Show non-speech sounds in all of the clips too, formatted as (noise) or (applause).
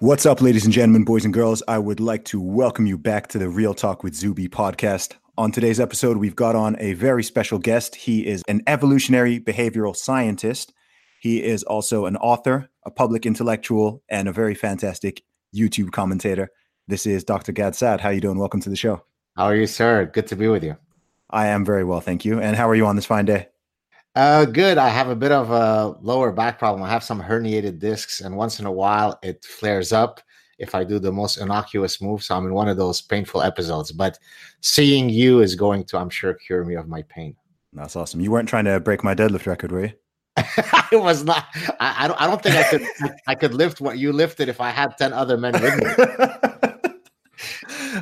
What's up, ladies and gentlemen, boys and girls? I would like to welcome you back to the Real Talk with Zuby podcast. On today's episode, we've got on a very special guest. He is an evolutionary behavioral scientist. He is also an author, a public intellectual, and a very fantastic YouTube commentator. This is Dr. Gad Saad. How are you doing? Welcome to the show. How are you, sir? Good to be with you. I am very well, thank you. And how are you on this fine day? Uh, good. I have a bit of a lower back problem. I have some herniated discs, and once in a while it flares up if I do the most innocuous move. So I'm in one of those painful episodes. But seeing you is going to, I'm sure, cure me of my pain. That's awesome. You weren't trying to break my deadlift record, were you? (laughs) I was not. I, I don't. I don't think I could. I could lift what you lifted if I had ten other men with me.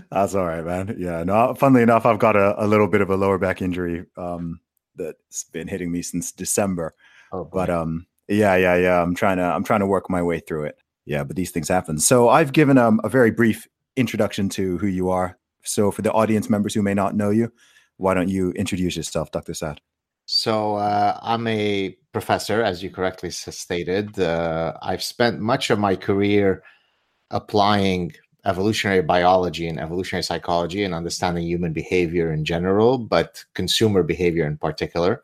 (laughs) That's all right, man. Yeah. No, funnily enough, I've got a, a little bit of a lower back injury um, that's been hitting me since December. Oh, boy. But um, yeah, yeah, yeah. I'm trying to I'm trying to work my way through it. Yeah, but these things happen. So I've given um, a very brief introduction to who you are. So for the audience members who may not know you, why don't you introduce yourself, Dr. Saad? So uh, I'm a professor, as you correctly stated. Uh, I've spent much of my career applying evolutionary biology and evolutionary psychology and understanding human behavior in general, but consumer behavior in particular.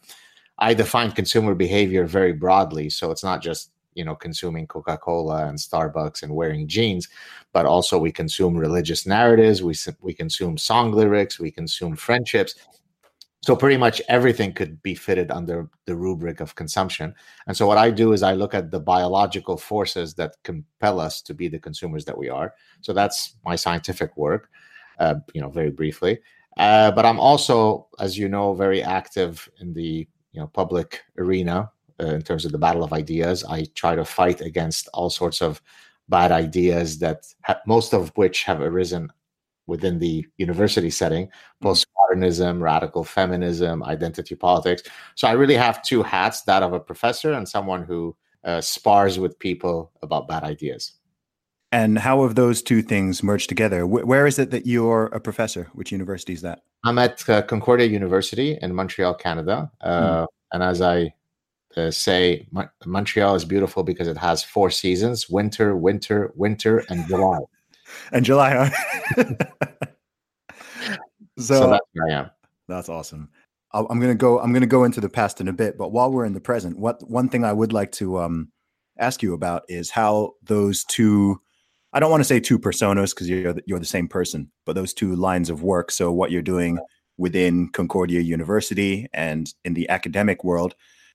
I define consumer behavior very broadly, so it's not just you know consuming Coca-Cola and Starbucks and wearing jeans, but also we consume religious narratives, we we consume song lyrics, we consume friendships. So pretty much everything could be fitted under the rubric of consumption. And so what I do is I look at the biological forces that compel us to be the consumers that we are. So that's my scientific work, uh, you know, very briefly. Uh, but I'm also, as you know, very active in the you know public arena uh, in terms of the battle of ideas. I try to fight against all sorts of bad ideas that ha- most of which have arisen within the university setting postmodernism radical feminism identity politics so i really have two hats that of a professor and someone who uh, spars with people about bad ideas And how have those two things merged together? Wh- where is it that you're a professor? Which university is that? i'm at uh, concordia university in montreal canada uh, and as i uh, say Mon- montreal is beautiful because it has four seasons winter winter winter and july (laughs) And July. Huh? (laughs) so, so that's where i am That's awesome. I'll- I'm gonna go. I'm gonna go into the past in a bit, but while we're in the present, what one thing I would like to um, ask you about is how those two. I don't want to say two personas because you're the, you're the same person, but those two lines of work. So what you're doing within Concordia University and in the academic world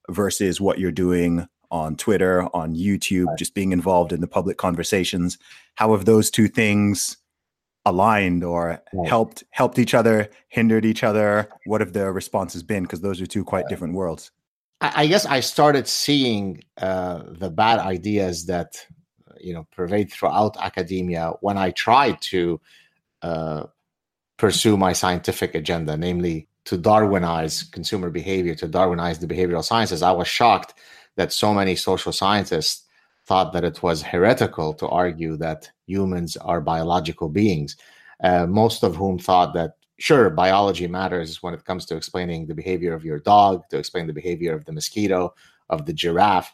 versus what you're doing on Twitter, on YouTube, just being involved in the public conversations. How have those two things aligned or Right. helped helped each other, hindered each other? What have the responses been? Because those are two quite different worlds. I, I guess I started seeing uh, the bad ideas that you know pervade throughout academia when I tried to uh, pursue my scientific agenda, namely to Darwinize consumer behavior, to Darwinize the behavioral sciences. I was shocked that so many social scientists thought that it was heretical to argue that humans are biological beings. Uh, most of whom thought that sure, biology matters when it comes to explaining the behavior of your dog, to explain the behavior of the mosquito, of the giraffe.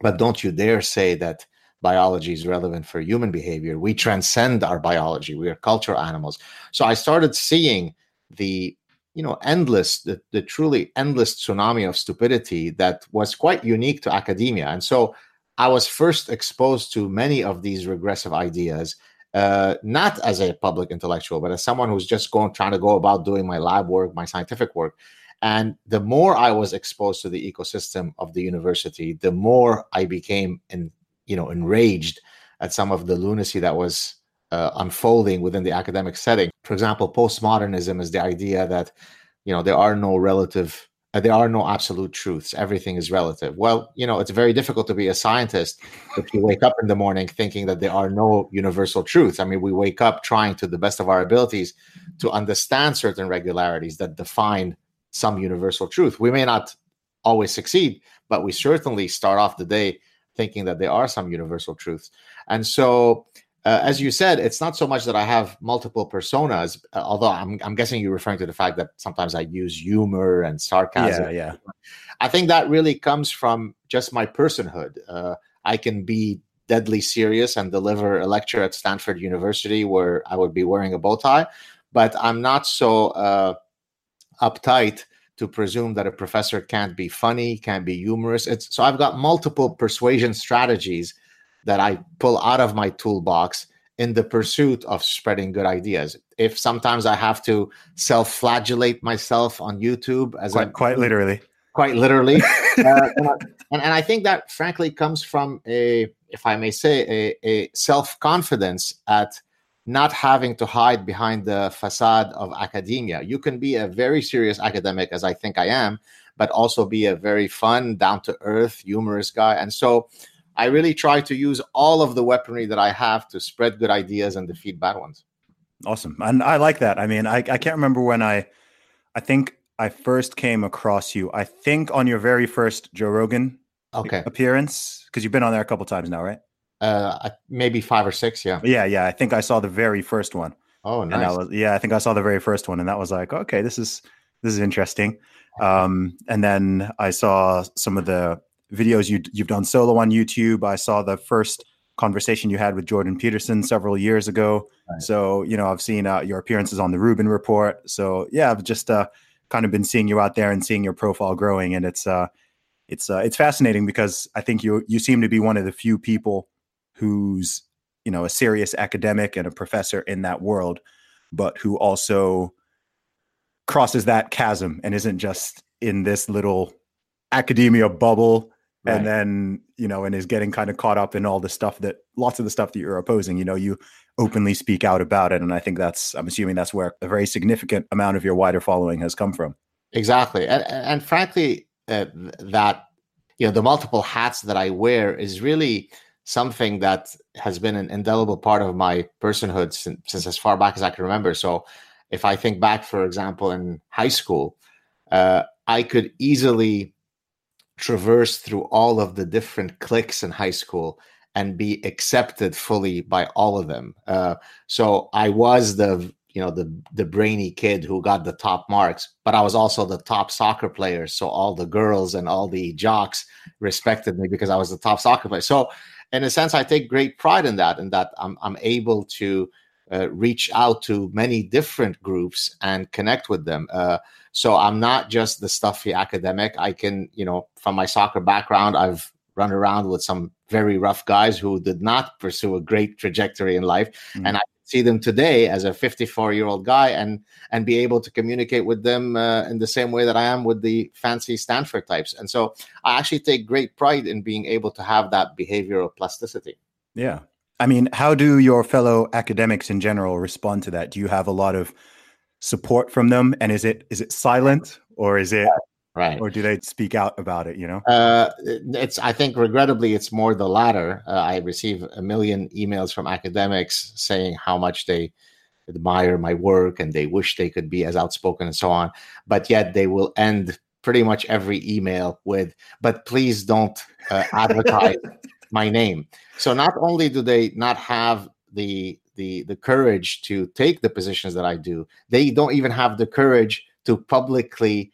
But don't you dare say that biology is relevant for human behavior. We transcend our biology. We are cultural animals. So I started seeing the you know endless the, the truly endless tsunami of stupidity that was quite unique to academia and so i was first exposed to many of these regressive ideas uh, not as a public intellectual, but as someone who's just going trying to go about doing my lab work, my scientific work. And the more I was exposed to the ecosystem of the university, the more I became, in, you know, enraged at some of the lunacy that was uh, unfolding within the academic setting. For example, postmodernism is the idea that, you know, there are no relative Uh, there are no absolute truths. Everything is relative. Well, you know, it's very difficult to be a scientist if you wake up in the morning thinking that there are no universal truths. I mean, we wake up trying to the best of our abilities to understand certain regularities that define some universal truth. We may not always succeed, but we certainly start off the day thinking that there are some universal truths. And so uh, as you said, it's not so much that I have multiple personas, uh, although I'm, I'm guessing you're referring to the fact that sometimes I use humor and sarcasm. Yeah, yeah. I think that really comes from just my personhood. Uh, I can be deadly serious and deliver a lecture at Stanford University where I would be wearing a bow tie, but I'm not so uh, uptight to presume that a professor can't be funny, can't be humorous. It's, so I've got multiple persuasion strategies that I pull out of my toolbox in the pursuit of spreading good ideas. If sometimes I have to self-flagellate myself on YouTube, as quite, quite literally, quite literally, (laughs) uh, and, and I think that frankly comes from a, if I may say, a, a self-confidence at not having to hide behind the facade of academia. You can be a very serious academic, as I think I am, but also be a very fun, down to earth, humorous guy. And so I really try to use all of the weaponry that I have to spread good ideas and defeat bad ones. Awesome. And I like that. I mean, I, I can't remember when I, I think I first came across you, I think on your very first Joe Rogan okay. appearance, because you've been on there a couple times now, right? Uh, maybe five or six. Yeah. Yeah. Yeah. I think I saw the very first one. Oh, nice. And I was, yeah, I think I saw the very first one and that was like, okay, this is, this is interesting. Um, and then I saw some of the videos you you've done solo on YouTube. I saw the first conversation you had with Jordan Peterson several years ago. Right. So you know I've seen uh, your appearances on the Rubin Report. So yeah, I've just uh, kind of been seeing you out there and seeing your profile growing, and it's uh, it's uh, it's fascinating because I think you you seem to be one of the few people who's you know a serious academic and a professor in that world, but who also crosses that chasm and isn't just in this little academia bubble Right. and then you know and is getting kind of caught up in all the stuff that lots of the stuff that you're opposing you know you openly speak out about it and i think that's i'm assuming that's where a very significant amount of your wider following has come from exactly and, and frankly uh, that you know the multiple hats that i wear is really something that has been an indelible part of my personhood since, since as far back as i can remember so if i think back for example in high school uh, i could easily traverse through all of the different cliques in high school and be accepted fully by all of them. Uh, so I was the you know the the brainy kid who got the top marks, but I was also the top soccer player. So all the girls and all the jocks respected me because I was the top soccer player. So in a sense, I take great pride in that, and that I'm I'm able to uh, reach out to many different groups and connect with them. Uh, so I'm not just the stuffy academic. I can, you know, from my soccer background, I've run around with some very rough guys who did not pursue a great trajectory in life, mm-hmm. and I see them today as a 54 year old guy and and be able to communicate with them uh, in the same way that I am with the fancy Stanford types. And so I actually take great pride in being able to have that behavioral plasticity. Yeah. I mean, how do your fellow academics in general respond to that? Do you have a lot of support from them? And is it is it silent or is it right or do they speak out about it you know? Uh, it's i think regrettably it's more the latter. Uh, i receive a million emails from academics saying how much they admire my work and they wish they could be as outspoken and so on but yet they will end pretty much every email with but please don't uh, (laughs) advertise my name so not only do they not have the the the courage to take the positions that I do. They don't even have the courage to publicly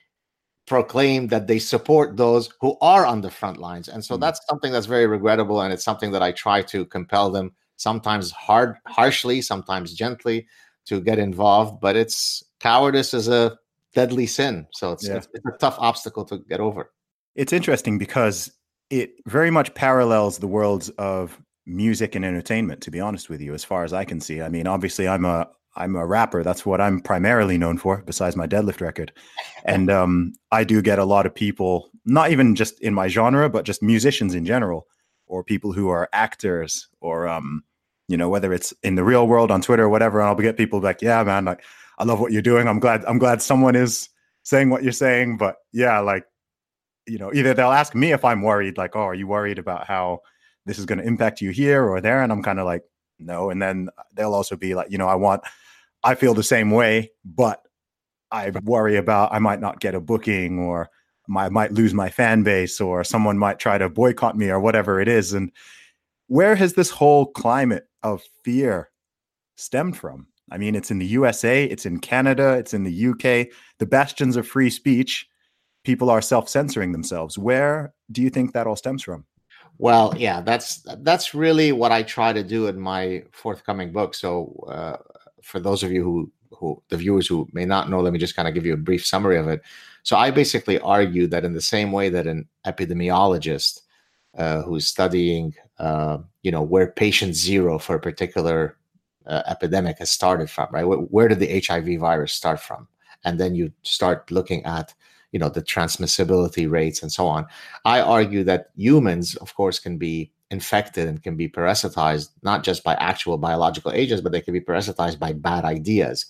proclaim that they support those who are on the front lines. And so mm. that's something that's very regrettable and it's something that I try to compel them sometimes hard harshly, sometimes gently to get involved, but it's cowardice is a deadly sin. So it's, yeah. it's, it's a tough obstacle to get over. It's interesting because it very much parallels the worlds of music and entertainment to be honest with you as far as i can see i mean obviously i'm a I'm a rapper. That's what I'm primarily known for, besides my deadlift record. (laughs) And um, I do get a lot of people, not even just in my genre, but just musicians in general, or people who are actors, or um, you know, whether it's in the real world on Twitter or whatever. And I'll get people like, "Yeah, man, like I love what you're doing. I'm glad. I'm glad someone is saying what you're saying." But yeah, like you know, either they'll ask me if I'm worried, like, "Oh, are you worried about how this is going to impact you here or there?" And I'm kind of like, "No." And then uh, they'll also be like, "You know, I want." I feel the same way, but I worry about I might not get a booking or I might lose my fan base or someone might try to boycott me or whatever it is. And where has this whole climate of fear stemmed from? I mean, it's in the USA, it's in Canada, it's in the UK, the bastions of free speech. People are self censoring themselves. Where do you think that all stems from? Well, yeah, that's that's really what I try to do in my forthcoming book. So, uh, for those of you who who the viewers who may not know, let me just kind of give you a brief summary of it. So I basically argue that in the same way that an epidemiologist uh, who's studying, uh, you know, where patient zero for a particular uh, epidemic has started from, right? Where, where, did the HIV virus start from? And then you start looking at, you know, the transmissibility rates and so on. I argue that humans, of course, can be infected and can be parasitized not just by actual biological agents, but they can be parasitized by bad ideas.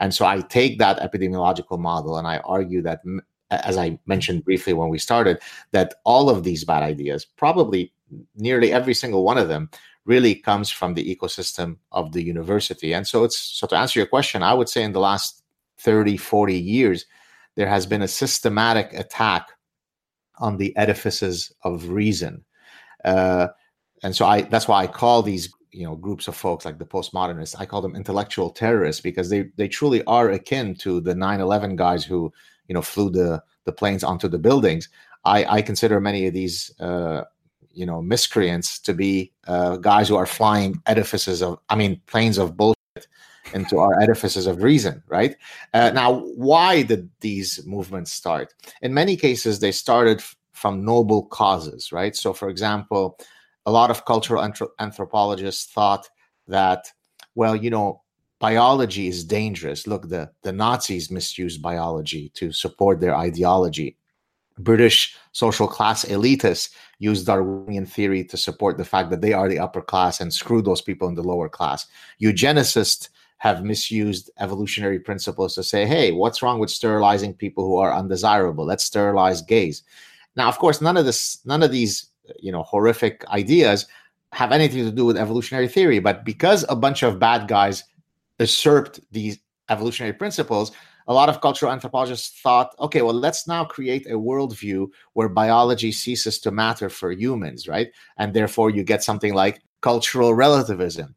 And so I take that epidemiological model and I argue that, as I mentioned briefly when we started, that all of these bad ideas, probably nearly every single one of them, really comes from the ecosystem of the university. And so it's so to answer your question, I would say in the last 30, 40 years, there has been a systematic attack on the edifices of reason. Uh, and so I that's why I call these you know groups of folks like the postmodernists I call them intellectual terrorists because they they truly are akin to the 9/11 guys who you know flew the the planes onto the buildings. I I consider many of these uh, you know miscreants to be uh, guys who are flying edifices of I mean planes of bullshit into our edifices of reason, right? Uh, now, why did these movements start? In many cases, they started from noble causes, right? So, for example, a lot of cultural anthropologists thought that, well, you know, biology is dangerous. Look, the, the Nazis misused biology to support their ideology. British social class elitists use Darwinian theory to support the fact that they are the upper class and screw those people in the lower class. Eugenicists have misused evolutionary principles to say, hey, what's wrong with sterilizing people who are undesirable? Let's sterilize gays. Now, of course, none of this, none of these, you know, horrific ideas have anything to do with evolutionary theory. But because a bunch of bad guys usurped these evolutionary principles, a lot of cultural anthropologists thought, okay, well, let's now create a worldview where biology ceases to matter for humans, right? And therefore, you get something like cultural relativism.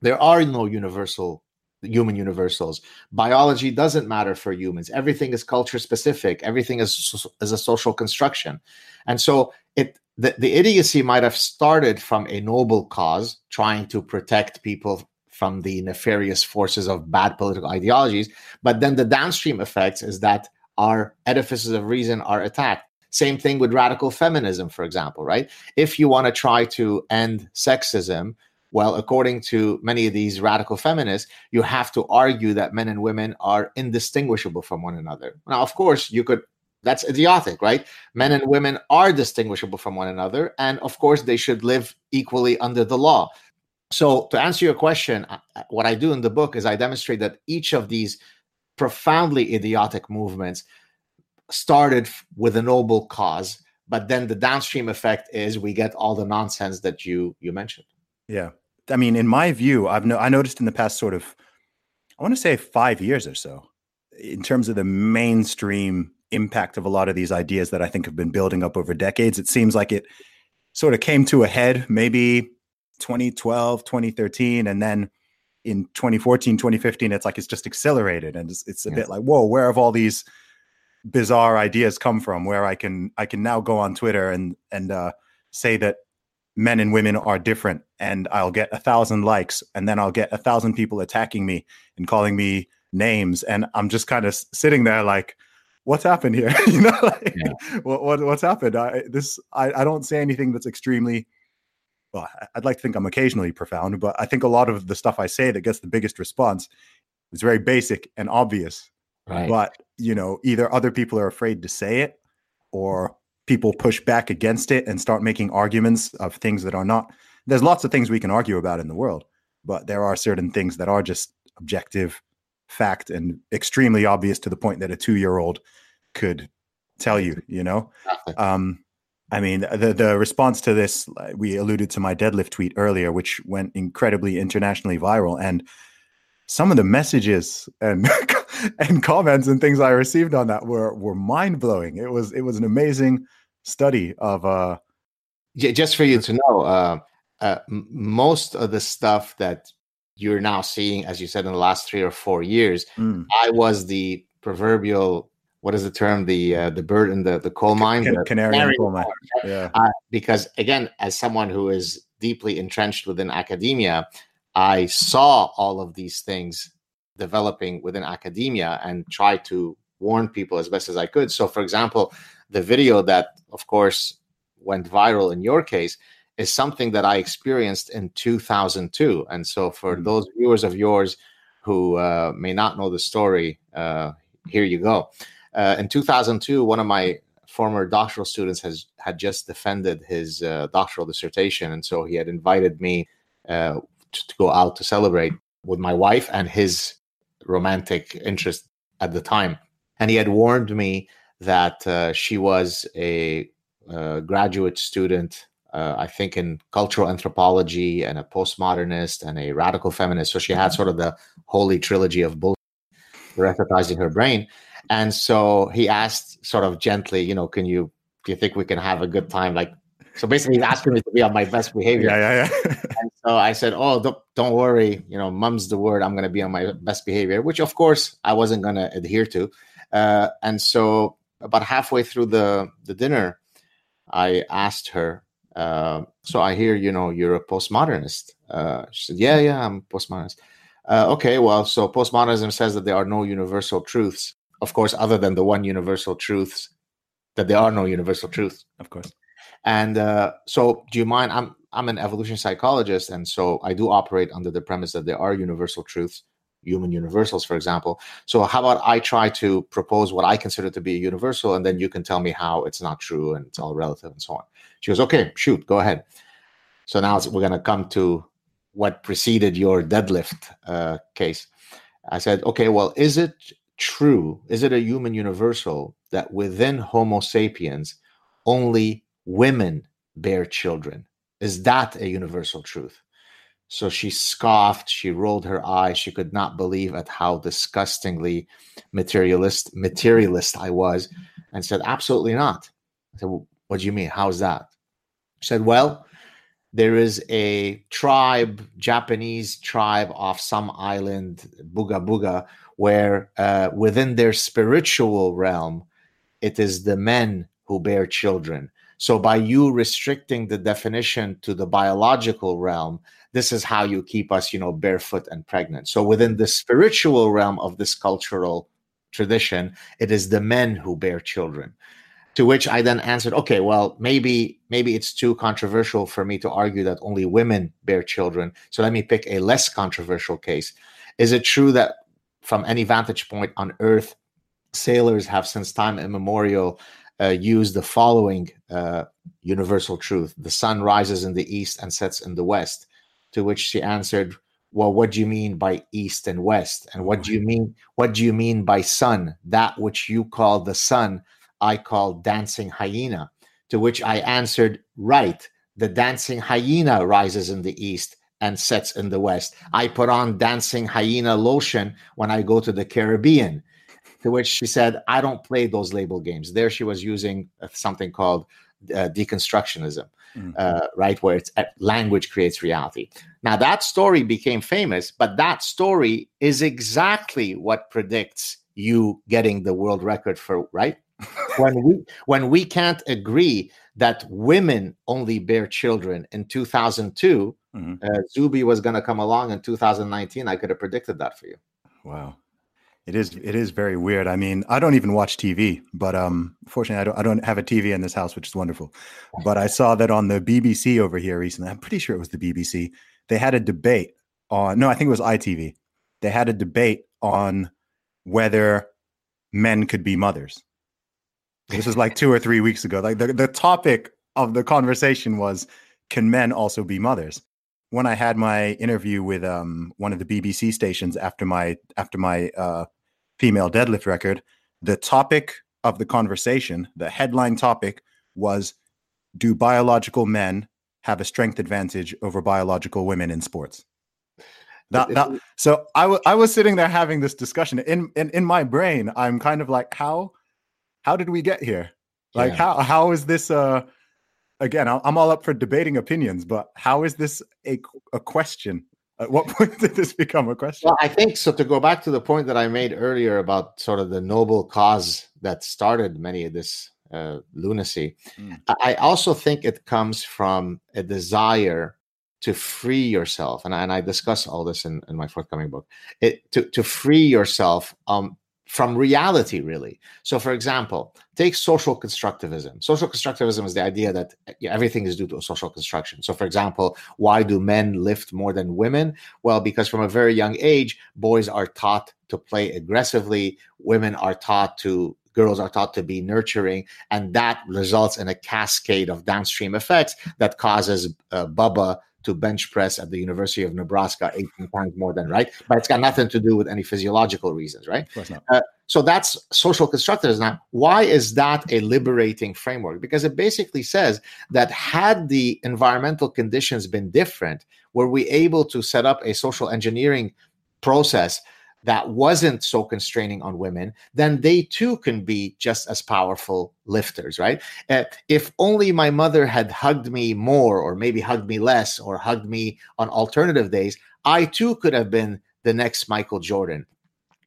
There are no universal human universals. Biology doesn't matter for humans. Everything is culture specific. Everything is is a social construction, and so it the, the idiocy might have started from a noble cause, trying to protect people from the nefarious forces of bad political ideologies. But then the downstream effects is that our edifices of reason are attacked. Same thing with radical feminism, for example, right? If you want to try to end sexism, well, according to many of these radical feminists, you have to argue that men and women are indistinguishable from one another. Now, of course, you could that's idiotic, right? Men and women are distinguishable from one another. And of course, they should live equally under the law. So, to answer your question, what I do in the book is I demonstrate that each of these profoundly idiotic movements started with a noble cause, but then the downstream effect is we get all the nonsense that you you mentioned. Yeah. I mean, in my view, I've no, I noticed in the past sort of, I want to say five years or so, in terms of the mainstream impact of a lot of these ideas that I think have been building up over decades. It seems like it sort of came to a head maybe 2012, 2013, and then in 2014, 2015, it's like it's just accelerated, and it's, it's a yeah. bit like, whoa, where have all these bizarre ideas come from? Where I can I can now go on Twitter and and uh, say that men and women are different and i'll get a thousand likes and then i'll get a thousand people attacking me and calling me names and i'm just kind of sitting there like what's happened here (laughs) you know like, yeah. what, what, what's happened I, this I, I don't say anything that's extremely well i'd like to think i'm occasionally profound but i think a lot of the stuff i say that gets the biggest response is very basic and obvious. Right. But, you know, either other people are afraid to say it or people push back against it and start making arguments of things that are not. There's lots of things we can argue about in the world, but there are certain things that are just objective fact and extremely obvious to the point that a two year old could tell you, you know? Um, I mean, the the response to this, we alluded to my deadlift tweet earlier, which went incredibly internationally viral, and some of the messages and (laughs) and comments and things I received on that were were mind blowing. It was it was an amazing study of uh J- just for you to know, uh, uh, most of the stuff that you're now seeing, as you said, in the last three or four years, mm, I was the proverbial what is the term the uh, the bird in the the coal mine can- The canary in the canary coal mine. Yeah. uh, because again as someone who is deeply entrenched within academia i saw all of these things developing within academia and try to warn people as best as i could. So for example the video that of course went viral in your case is something that i experienced in 2002 and so for Mm. those viewers of yours who uh, may not know the story uh, here you go. Uh, in 2002 one of my former doctoral students has had just defended his uh, doctoral dissertation, and so he had invited me uh, to, to go out to celebrate with my wife and his romantic interest at the time. And he had warned me that uh, she was a, uh graduate student, uh, I think, in cultural anthropology and a postmodernist and a radical feminist. So she had sort of the holy trilogy of bull recognizing her brain. And so he asked sort of gently, you know, can you do you think we can have a good time? Like so basically he's asking me to be on my best behavior. Yeah, yeah, yeah. (laughs) So I said, Oh, don't, don't worry, you know, mum's the word. I'm gonna be on my best behavior, which of course I wasn't gonna adhere to. Uh, and so about halfway through the the dinner, I asked her, uh, so I hear, you know, you're a postmodernist. Uh, she said, Yeah, yeah, I'm postmodernist. Uh, okay, well, so postmodernism says that there are no universal truths, of course, other than the one universal truths, that there are no universal truths. of course. And uh, so, do you mind? I'm I'm an evolution psychologist, and so I do operate under the premise that there are universal truths, human universals, for example. So, how about I try to propose what I consider to be a universal, and then you can tell me how it's not true and it's all relative and so on. She goes, "Okay, shoot, go ahead." So now we're going to come to what preceded your deadlift uh, case. I said, "Okay, well, is it true? Is it a human universal that within Homo sapiens only women bear children. Is that a universal truth? So she scoffed, she rolled her eyes, she could not believe at how disgustingly materialist materialist I was, and said, Absolutely not. I said, well, What do you mean? How's that? She said, Well, there is a tribe, Japanese tribe off some island, Buga Buga, where uh, within their spiritual realm, it is the men who bear children. So by you restricting the definition to the biological realm, this is how you keep us, you know, barefoot and pregnant. So within the spiritual realm of this cultural tradition, it is the men who bear children. To which I then answered, okay, well, maybe maybe it's too controversial for me to argue that only women bear children. So let me pick a less controversial case. Is it true that from any vantage point on Earth, sailors have since time immemorial uh, used the following uh, universal truth: the sun rises in the east and sets in the west. To which she answered, "Well, what do you mean by east and west? And what do you mean? What do you mean by sun? That which you call the sun, I call dancing hyena." To which I answered, "Right, the dancing hyena rises in the east." And sets in the west. I put on dancing hyena lotion when I go to the Caribbean to which she said, I don't play those label games. There she was using uh, something called uh, deconstructionism, Mm. uh, right? Where it's uh, language creates reality. Now, that story became famous, but that story is exactly what predicts you getting the world record for, right? (laughs) when we when we can't agree that women only bear children in 2002 Mhm. uh, zuby was going to come along in 2019 i could have predicted that for you Wow. It is it is very weird. I mean, I don't even watch TV, but um fortunately I don't I don't have a TV in this house, which is wonderful. But I saw that on the BBC over here recently. I'm pretty sure it was the BBC. They had a debate on no, I think it was ITV. They had a debate on whether men could be mothers. This was like two or three weeks ago. Like the, the topic of the conversation was can men also be mothers? When I had my interview with um, one of the BBC stations after my after my uh, female deadlift record, the topic of the conversation, the headline topic was do biological men have a strength advantage over biological women in sports? That, that, so I, w- I was sitting there having this discussion in, in in my brain. I'm kind of like, how how did we get here? Like yeah. how how is this uh again, I'm all up for debating opinions, but how is this a, a question? At what (laughs) point did this become a question? Well, I think so. To go back to the point that I made earlier about sort of the noble cause that started many of this uh, lunacy, mm. I also think it comes from a desire to free yourself, and I, and I discuss all this in, in my forthcoming book. It to to free yourself um, from reality, really. So, for example, take social constructivism. Social constructivism is the idea that everything is due to a social construction. So, for example, why do men lift more than women? Well, because from a very young age, boys are taught to play aggressively, women are taught to girls are taught to be nurturing and that results in a cascade of downstream effects that causes uh, bubba to bench press at the University of Nebraska 18 times more than right, but it's got nothing to do with any physiological reasons, right? Uh, so that's social constructivism. Now, why is that a liberating framework? Because it basically says that had the environmental conditions been different, were we able to set up a social engineering process that wasn't so constraining on women, then they too can be just as powerful lifters, right? Uh, if only my mother had hugged me more, or maybe hugged me less, or hugged me on alternative days, I too could have been the next Michael Jordan.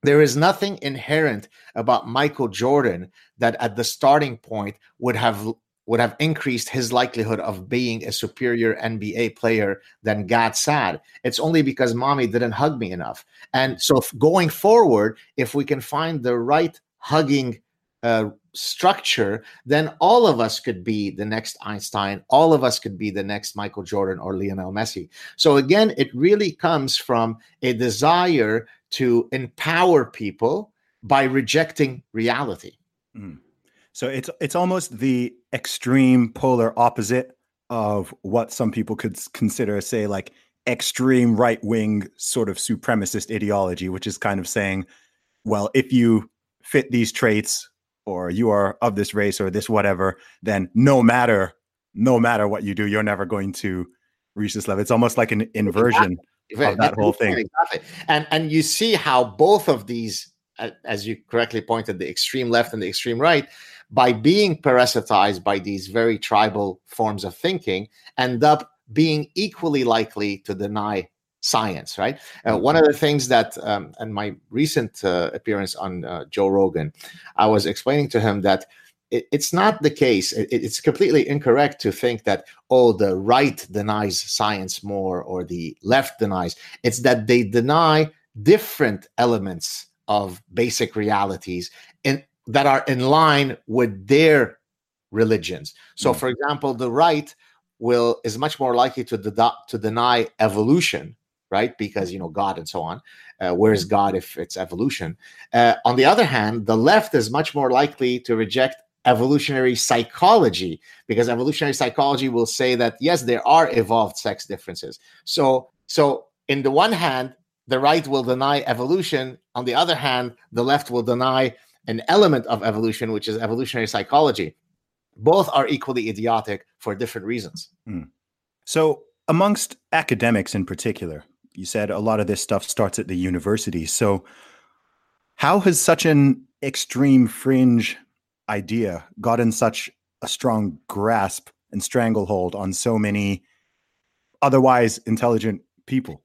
There is nothing inherent about Michael Jordan that at the starting point would have would have increased his likelihood of being a superior NBA player than Gad Saad. It's only because mommy didn't hug me enough. And so going forward, if we can find the right hugging uh, structure, then all of us could be the next Einstein. All of us could be the next Michael Jordan or Lionel Messi. So again, it really comes from a desire to empower people by rejecting reality. Mm. So it's it's almost the extreme polar opposite of what some people could consider, say, like extreme right wing sort of supremacist ideology, which is kind of saying, well, if you fit these traits or you are of this race or this whatever, then no matter no matter what you do, you're never going to reach this level. It's almost like an inversion exactly. of that whole thing. Exactly. And and you see how both of these, as you correctly pointed, the extreme left and the extreme right, by being parasitized by these very tribal forms of thinking, end up being equally likely to deny science, right? Uh, mm-hmm. one of the things that, um, in my recent uh, appearance on uh, Joe Rogan, I was explaining to him that it, it's not the case. It, it's completely incorrect to think that, oh, the right denies science more or the left denies. It's that they deny different elements of basic realities and that are in line with their religions. So, mm. for example, the right will is much more likely to de- to deny evolution, right? Because you know God and so on. Uh, where is God if it's evolution? Uh, on the other hand, the left is much more likely to reject evolutionary psychology because evolutionary psychology will say that yes, there are evolved sex differences. So, so in the one hand, the right will deny evolution. On the other hand, the left will deny an element of evolution, which is evolutionary psychology. Both are equally idiotic for different reasons. Mm. So, amongst academics in particular, you said a lot of this stuff starts at the university. So, how has such an extreme fringe idea gotten such a strong grasp and stranglehold on so many otherwise intelligent people?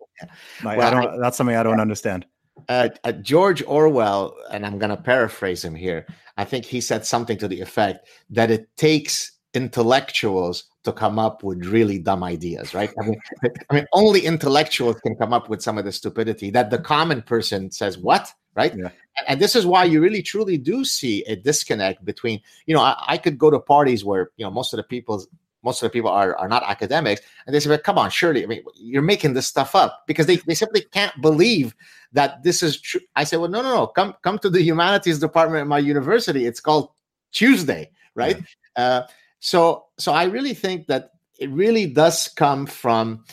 Like, well, I don't, I, that's something I don't understand uh, uh, George Orwell, and I'm going to paraphrase him here. I think he said something to the effect that it takes intellectuals to come up with really dumb ideas, right? I mean, (laughs) I mean, only intellectuals can come up with some of the stupidity that the common person says, "What?" Right? Yeah. And, and, this is why you really truly do see a disconnect between, you know, I, I could go to parties where you know most of the people most of the people are, are not academics and they say well, come on surely i mean you're making this stuff up because they, they simply can't believe that this is true i say well no no no come come to the humanities department at my university it's called tuesday right yeah. uh, so so i really think that it really does come from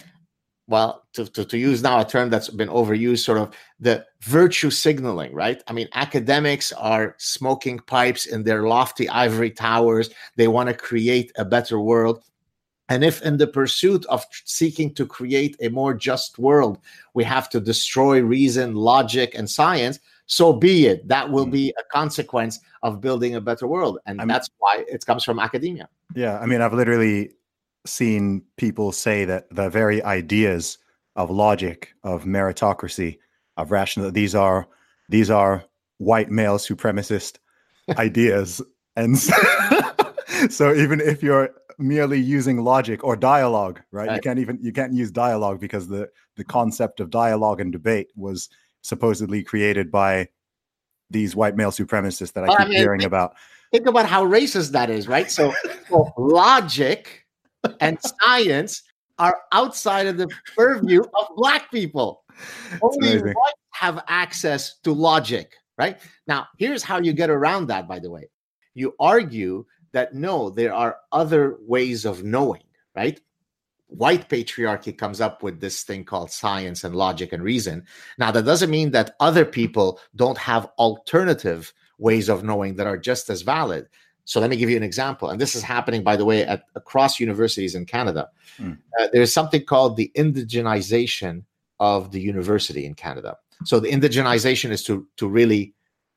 well, to, to, to, use now a term that's been overused, sort of the virtue signaling, right? I mean, academics are smoking pipes in their lofty ivory towers. They want to create a better world. And if, in the pursuit of seeking to create a more just world, we have to destroy reason, logic, and science, so be it. That will mm. be a consequence of building a better world. And I mean, that's why it comes from academia. Yeah. I mean, I've literally seen people say that the very ideas of logic, of meritocracy, of rational these are these are white male supremacist (laughs) ideas, and so, (laughs) so, even if you're merely using logic or dialogue, right, right, You can't even you can't use dialogue because the the concept of dialogue and debate was supposedly created by these white male supremacists that I well, keep I mean, hearing think, about. Think about how racist that is, right? So, (laughs) so logic and science are outside of the purview of black people. Only whites have access to logic, right? Now, here's how you get around that, by the way. You argue that no, there are other ways of knowing, right? White patriarchy comes up with this thing called science and logic and reason. Now, that doesn't mean that other people don't have alternative ways of knowing that are just as valid. So let me give you an example. And this is happening, by the way, at across universities in Canada. Mm. Uh, there's something called the indigenization of the university in Canada. So the indigenization is to to really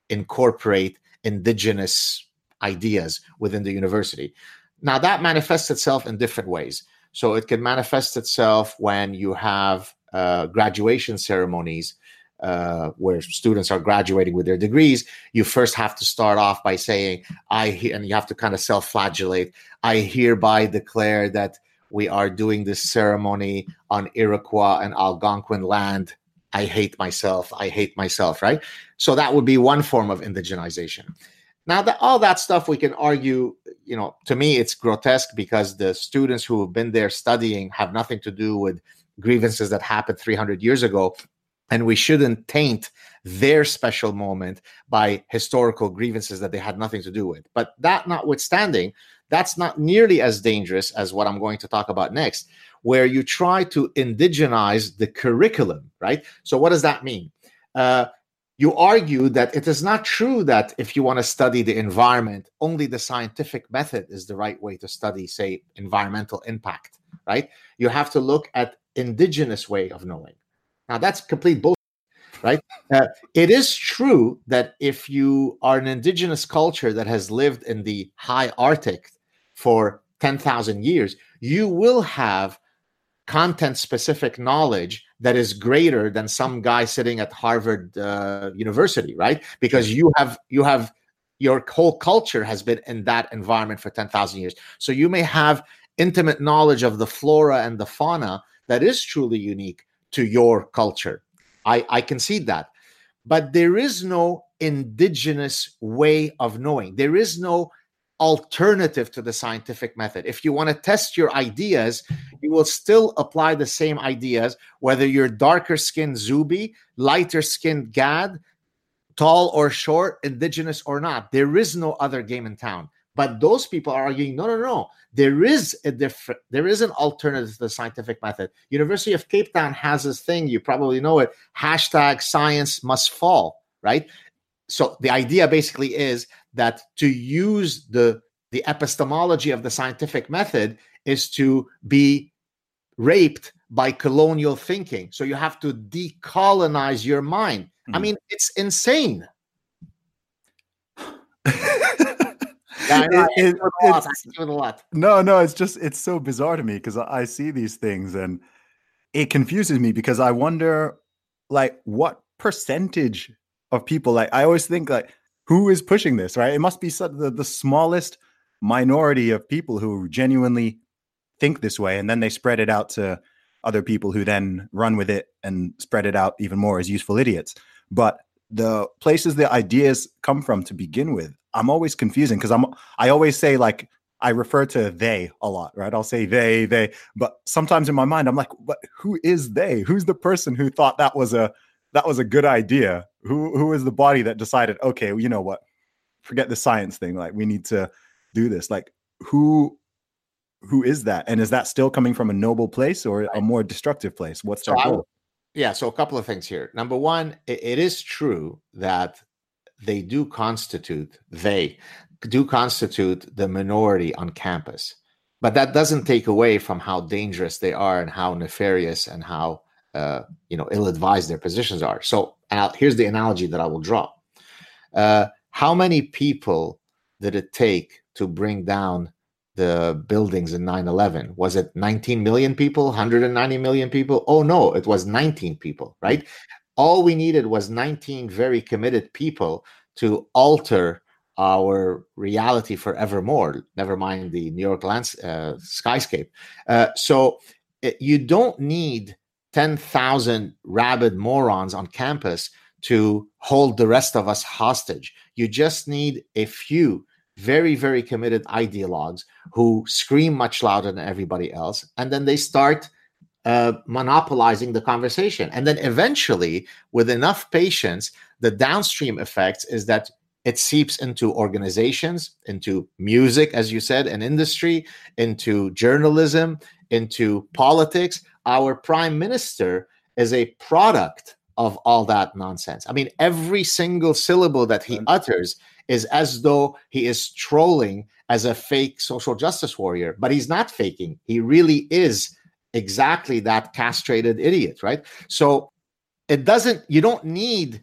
incorporate indigenous ideas within the university. Now that manifests itself in different ways. So it can manifest itself when you have uh, graduation ceremonies uh, where students are graduating with their degrees, you first have to start off by saying, I, and you have to kind of self flagellate, I hereby declare that we are doing this ceremony on Iroquois and Algonquin land. I hate myself. I hate myself, right? So that would be one form of indigenization. Now, that all that stuff we can argue, you know, to me, it's grotesque because the students who have been there studying have nothing to do with grievances that happened 300 years ago and we shouldn't taint their special moment by historical grievances that they had nothing to do with. But that notwithstanding, that's not nearly as dangerous as what I'm going to talk about next, where you try to indigenize the curriculum, right? So, what does that mean? Uh, you argue that it is not true that if you want to study the environment, only the scientific method is the right way to study, say, environmental impact, right? You have to look at indigenous way of knowing now that's complete bullshit, right? Uh, it is true that if you are an indigenous culture that has lived in the high Arctic for 10,000 years, you will have content specific knowledge that is greater than some guy sitting at Harvard uh, University, right? Because you have you have your whole culture has been in that environment for 10,000 years. So you may have intimate knowledge of the flora and the fauna that is truly unique to your culture. I, I concede that. But there is no indigenous way of knowing. There is no alternative to the scientific method. If you want to test your ideas, you will still apply the same ideas, whether you're darker skinned Zuby, lighter skinned Gad, tall or short, indigenous or not. There is no other game in town. But those people are arguing, no, no, no. There is a different, there is an alternative to the scientific method. University of Cape Town has this thing, you probably know it, hashtag science must fall, right? So the idea basically is that to use the the epistemology of the scientific method is to be raped by colonial thinking. So you have to decolonize your mind. Mm. I hmm. mean, it's insane. (laughs) it, a lot. No, no, it's just it's so bizarre to me because I see these things and it confuses me because I wonder like what percentage of people like I always think like who is pushing this, right? It must be the, the smallest minority of people who genuinely think this way and then they spread it out to other people who then run with it and spread it out even more as useful idiots. But the places the ideas come from to begin with I'm always confusing because I'm I always say like I refer to they a lot, right? I'll say they, they, but sometimes in my mind, I'm like, but who is they? Who's the person who thought that was a that was a good idea? Who who is the body that decided, okay, well, you know what? Forget the science thing. Like we need to do this. Like who who is that? And is that still coming from a noble place or a more destructive place? What's so goal? yeah, so a couple of things here. Number one, it, it is true that they do constitute they do constitute the minority on campus. But that doesn't take away from how dangerous they are and how nefarious and how uh, you know ill-advised their positions are. So here's the analogy that I will draw. Uh, how many people did it take to bring down the buildings in 9-11 was it 19 million people 190 million people oh no it was 19 people right all we needed was 19 very committed people to alter our reality forevermore. Never mind the New York lands, uh, skyscape. Uh, so it, you don't need 10,000 rabid morons on campus to hold the rest of us hostage. You just need a few very, very committed ideologues who scream much louder than everybody else. And then they start uh, monopolizing the conversation. And then eventually, with enough patience, the downstream effects is that it seeps into organizations, into music, as you said, and industry, into journalism, into politics. Our prime minister is a product of all that nonsense. I mean, every single syllable that he utters is as though he is trolling as a fake social justice warrior, but he's not faking. He really is exactly that castrated idiot, right? So it doesn't, you don't need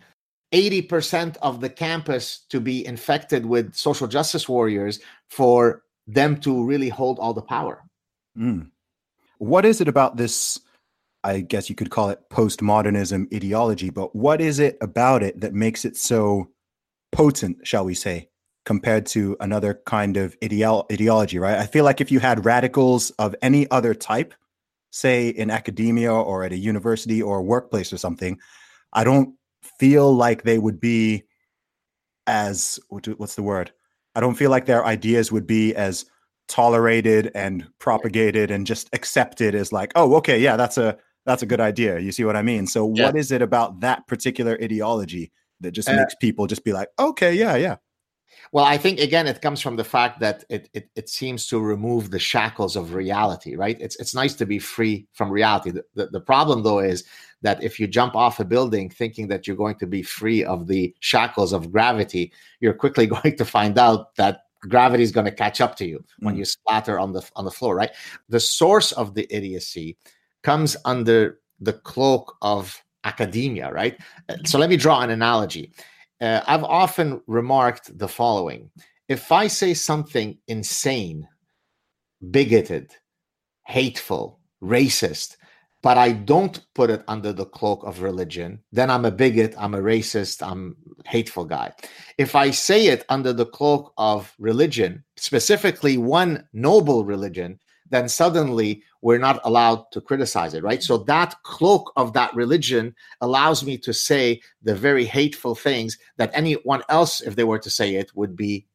80% of the campus to be infected with social justice warriors for them to really hold all the power. Mm. What is it about this? I guess you could call it postmodernism ideology, but what is it about it that makes it so potent, shall we say, compared to another kind of ideal- ideology, right? I feel like if you had radicals of any other type, say in academia or at a university or a workplace or something, I don't feel like they would be as what's the word? I don't feel like their ideas would be as tolerated and propagated and just accepted as like, oh, okay, yeah, that's a that's a good idea. You see what I mean? So yeah. what is it about that particular ideology that just uh, makes people just be like, okay, yeah, yeah. Well, I think again, it comes from the fact that it, it, it seems to remove the shackles of reality, right? It's it's nice to be free from reality. The, the, the problem, though, is that if you jump off a building thinking that you're going to be free of the shackles of gravity, you're quickly (laughs) going to find out that gravity is going to catch up to you when mm. you splatter on the on the floor, right? The source of the idiocy comes under the cloak of academia, right? So let me draw an analogy uh, I've often remarked the following if I say something insane, bigoted, hateful, racist, but I don't put it under the cloak of religion, then I'm a bigot, I'm a racist, I'm a hateful guy. If I say it under the cloak of religion, specifically one noble religion, then suddenly we're not allowed to criticize it, right? So that cloak of that religion allows me to say the very hateful things that anyone else, if they were to say it, would be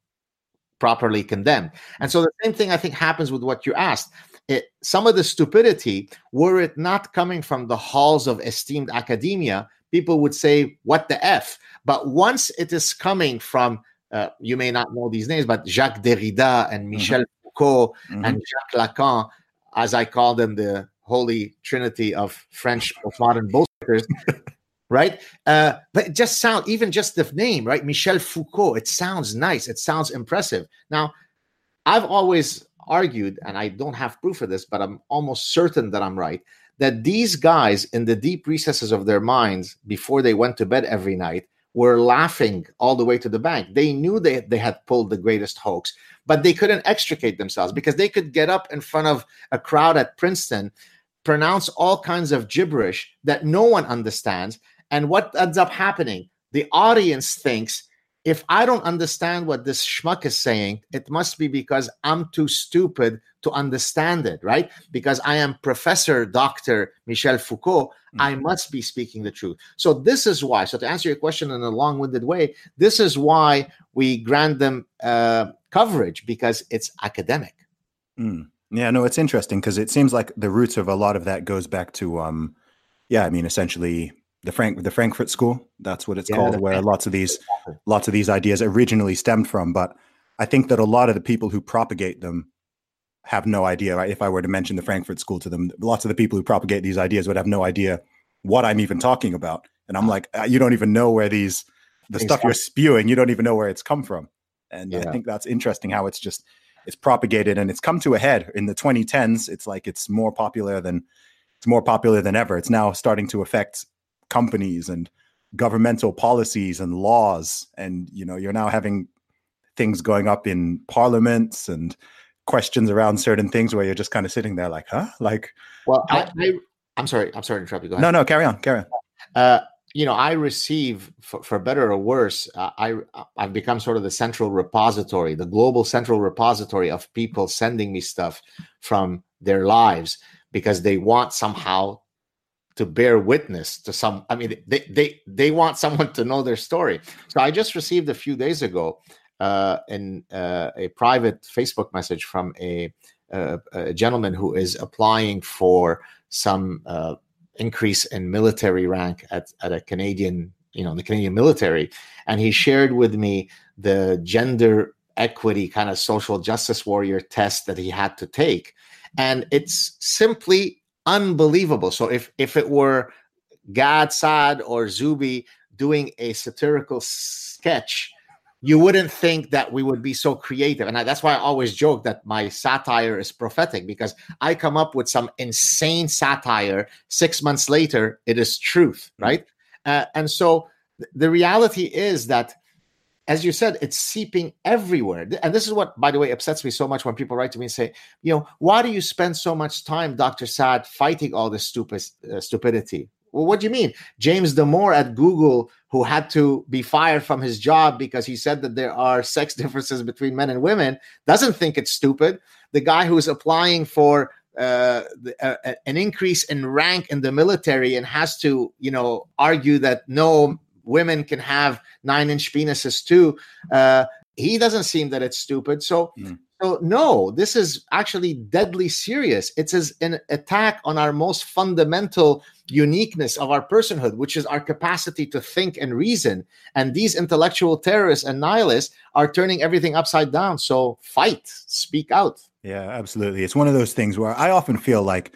properly condemned. And so the same thing I think happens with what you asked. It, some of the stupidity, were it not coming from the halls of esteemed academia, people would say, What the F? But once it is coming from, uh, you may not know these names, but Jacques Derrida and mm-hmm. Michel mm-hmm. Foucault mm-hmm. and Jacques Lacan, as I call them, the holy trinity of French postmodern bullshitters, (laughs) right? Uh, but it just sound even just the name, right? Michel Foucault. It sounds nice. It sounds impressive. Now, I've always argued, and I don't have proof of this, but I'm almost certain that I'm right. That these guys, in the deep recesses of their minds, before they went to bed every night, were laughing all the way to the bank. They knew they, they had pulled the greatest hoax, but they couldn't extricate themselves because they could get up in front of a crowd at Princeton, pronounce all kinds of gibberish that no one understands. And what ends up happening? The audience thinks if I don't understand what this schmuck is saying, it must be because I'm too stupid to understand it, right? Because I am Professor Dr. Michel Foucault, mm-hmm. I must be speaking the truth. So, this is why. So, to answer your question in a long winded way, this is why we grant them uh, coverage because it's academic. Mm. Yeah, no, it's interesting because it seems like the roots of a lot of that goes back to, um, yeah, I mean, essentially the Frank the Frankfurt School. That's what it's yeah, called, where lots of these lots of these ideas originally stemmed from. But I think that a lot of the people who propagate them have no idea. Right? If I were to mention the Frankfurt School to them, lots of the people who propagate these ideas would have no idea what I'm even talking about. And I'm like, uh, you don't even know where these the exactly. stuff you're spewing. You don't even know where it's come from. And yeah. I think that's interesting how it's just it's propagated and it's come to a head in the 2010s. It's like it's more popular than it's more popular than ever. It's now starting to affect companies and governmental policies and laws. And you know, you're now having things going up in parliaments and questions around certain things where you're just kind of sitting there like, huh? Like, well, I, I am sorry, I'm sorry to interrupt you. Go ahead. No, no, carry on, carry on. Uh, you know, I receive, for, for better or worse, uh, I I've become sort of the central repository, the global central repository of people sending me stuff from their lives because they want somehow to bear witness to some. I mean, they they they want someone to know their story. So I just received a few days ago uh, in uh, a private Facebook message from a, a, a, gentleman who is applying for some uh, increase in military rank at, at a Canadian, you know, the Canadian military. And he shared with me the gender equity kind of social justice warrior test that he had to take. And it's simply unbelievable. So if if it were Gad Saad or Zuby doing a satirical sketch you wouldn't think that we would be so creative. And I, that's why I always joke that my satire is prophetic because I come up with some insane satire. Six months later, it is truth, mm-hmm. right? Uh, and so th- the reality is that, as you said, it's seeping everywhere. And this is what, by the way, upsets me so much when people write to me and say, you know, why do you spend so much time, Dr. Saad, fighting all this stupid, uh, stupidity? Well, what do you mean? James Damore at Google, who had to be fired from his job because he said that there are sex (laughs) differences between men and women, doesn't think it's stupid. The guy who's applying for uh, uh, an increase in rank in the military and has to, you know, argue that no women can have nine inch penises too. Uh, he doesn't seem that it's stupid. So mm. So, no, this is actually deadly serious. It's as an attack on our most fundamental uniqueness of our personhood, which is our capacity to think and reason. And these intellectual terrorists and nihilists are turning everything upside down. So, fight, speak out. Yeah, absolutely. It's one of those things where I often feel like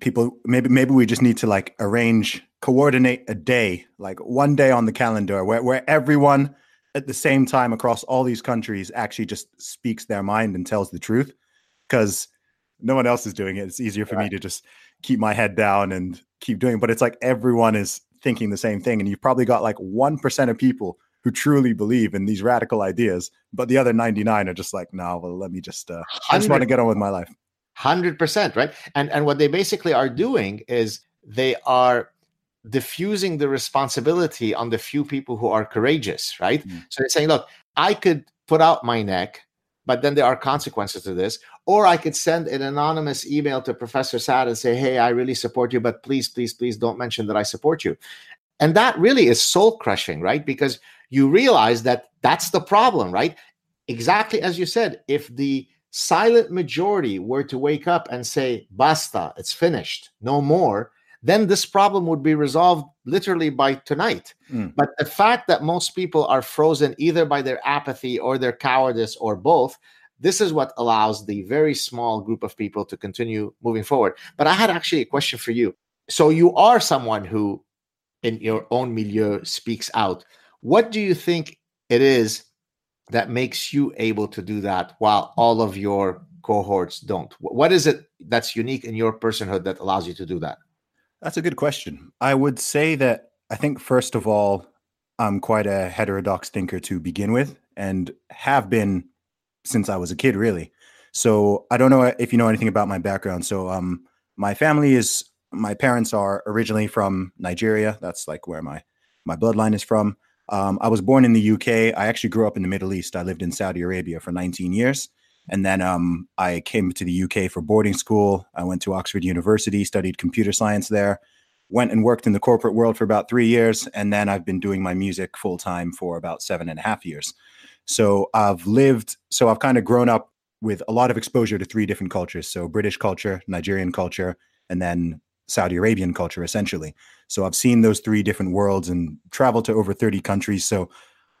people maybe maybe we just need to like arrange coordinate a day like one day on the calendar where, where everyone at the same time across all these countries actually just speaks their mind and tells the truth because no one else is doing it. It's easier for right. me to just keep my head down and keep doing. It. But it's like everyone is thinking the same thing, and you've probably got like one percent of people who truly believe in these radical ideas, but the other ninety nine are just like, no, well, let me just, uh, I just want to get on with my life. Hundred percent, right? And and what they basically are doing is they are diffusing the responsibility on the few people who are courageous, right? Mm. So they're saying, look, I could put out my neck, but then there are consequences to this. Or I could send an anonymous email to Professor Saad and say, hey, I really support you, but please, please, please don't mention that I support you. And that really is soul crushing, right? Because you realize that that's the problem, right? Exactly as you said, if the silent majority were to wake up and say, basta, it's finished, no more, then this problem would be resolved literally by tonight. Mm. But the fact that most people are frozen either by their apathy or their cowardice or both, this is what allows the very small group of people to continue moving forward. But I had actually a question for you. So you are someone who, in your own milieu, speaks out. What do you think it is that makes you able to do that while all of your cohorts don't? What is it that's unique in your personhood that allows you to do that? That's a good question. I would say that I think, first of all, I'm quite a heterodox thinker to begin with and have been since I was a kid, really. So I don't know if you know anything about my background. So um, my family is, my parents are originally from Nigeria. That's like where my, my bloodline is from. Um, I was born in the UK. I actually grew up in the Middle East. I lived in Saudi Arabia for 19 years. And then um, I came to the UK for boarding school. I went to Oxford University, studied computer science there. went and worked in the corporate world for about three years, and then I've been doing my music full time for about seven and a half years. So I've lived, so I've kind of grown up with a lot of exposure to three different cultures. So British culture, Nigerian culture, and then Saudi Arabian culture, essentially. So I've seen those three different worlds and traveled to over 30 countries. So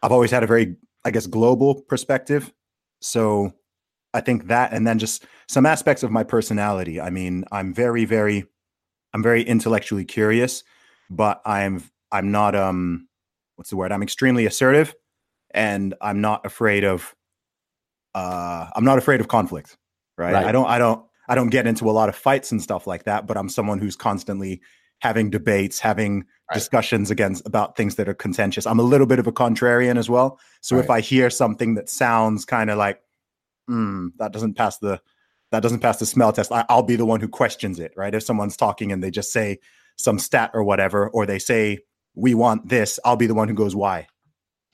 I've always had a very, I guess, global perspective. So I think that, and then just some aspects of my personality. I mean, I'm very, very, I'm very intellectually curious, but I'm, I'm not, um, what's the word? I'm extremely assertive, and I'm not afraid of, uh, I'm not afraid of conflict. Right? right. I don't, I don't, I don't get into a lot of fights and stuff like that, but I'm someone who's constantly having debates, having right. discussions against about things that are contentious. I'm a little bit of a contrarian as well. So right. if I hear something that sounds kind of like, hmm, that doesn't pass the that doesn't pass the smell test, I, will be the one who questions it, right? If someone's talking and they just say some stat or whatever, or they say we want this, I'll be the one who goes why,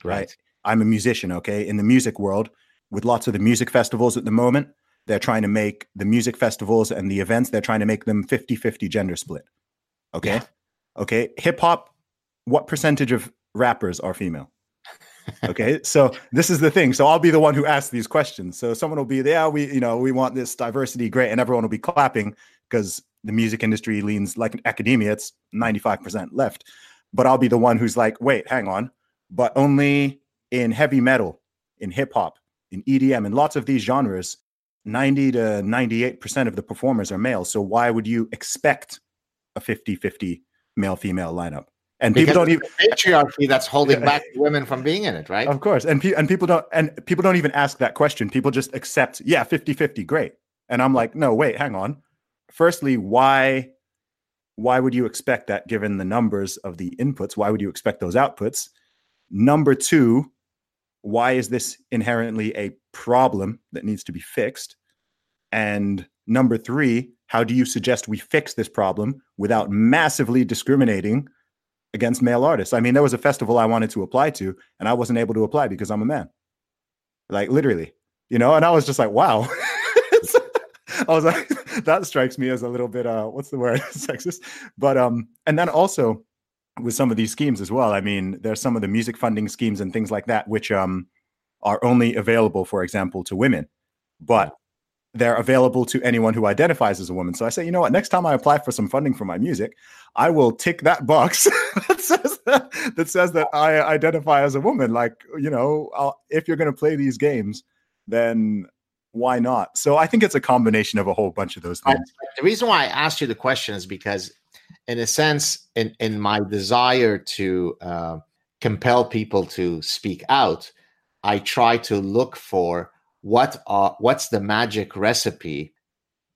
right? right? I'm a musician, okay? In the music world, with lots of the music festivals at the moment, they're trying to make the music festivals and the events, they're trying to make them 50 50 gender split. Okay. Yeah. Okay. Hip hop, what percentage of rappers are female? Okay so this is the thing so i'll be the one who asks these questions so someone will be yeah we you know we want this diversity great and everyone will be clapping because the music industry leans like academia it's 95% left but i'll be the one who's like wait hang on but only in heavy metal in hip hop in edm in lots of these genres 90 to 98% of the performers are male. So why would you expect a 50 50 male female lineup? And because people don't even patriarchy that's holding back women from being in it, right? Of course. And, pe- and people don't and people don't even ask that question. People just accept, yeah, 50 50, great. And I'm like, no, wait, hang on. Firstly, why why would you expect that given the numbers of the inputs? Why would you expect those outputs? Number two, why is this inherently a problem that needs to be fixed? And number three, how do you suggest we fix this problem without massively discriminating against male artists? I mean, there was a festival I wanted to apply to, and I wasn't able to apply because I'm a man. Like literally, you know, and I was just like, wow. (laughs) I was like, (laughs) that strikes me as a little bit uh what's the word? (laughs) sexist. But um, and then also with some of these schemes as well. I mean, there's some of the music funding schemes and things like that, which um, are only available, for example, to women, but they're available to anyone who identifies as a woman. So I say, you know what? Next time I apply for some funding for my music, I will tick that box (laughs) that says that, that says that I identify as a woman. Like, you know, I'll, if you're going to play these games, then why not? So I think it's a combination of a whole bunch of those things. The reason why I asked you the question is because in a sense, in in my desire to uh, compel people to speak out, I try to look for what are what's the magic recipe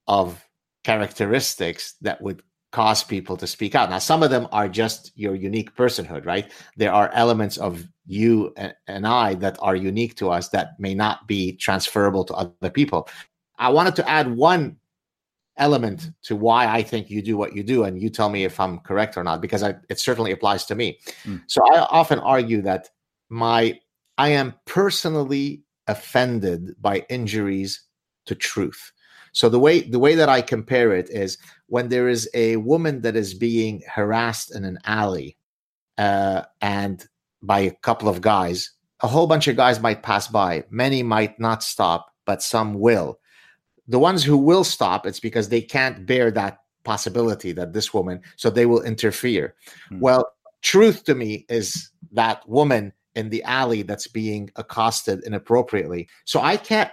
of characteristics that would cause people to speak out. Now, some of them are just your unique personhood, right? There are elements of you and, I that are unique to us that may not be transferable to other people. I wanted to add one element to why I think you do what you do, and you tell me if I'm correct or not, because I, it certainly applies to me. Mm. So I often argue that my I am personally offended by injuries to truth. So the way the way that I compare it is when there is a woman that is being harassed in an alley, uh, and by a couple of guys, a whole bunch of guys might pass by. Many might not stop, but some will the ones who will stop it's because they can't bear that possibility that this woman so they will interfere hmm. well truth to me is that woman in the alley that's being accosted inappropriately. So i can't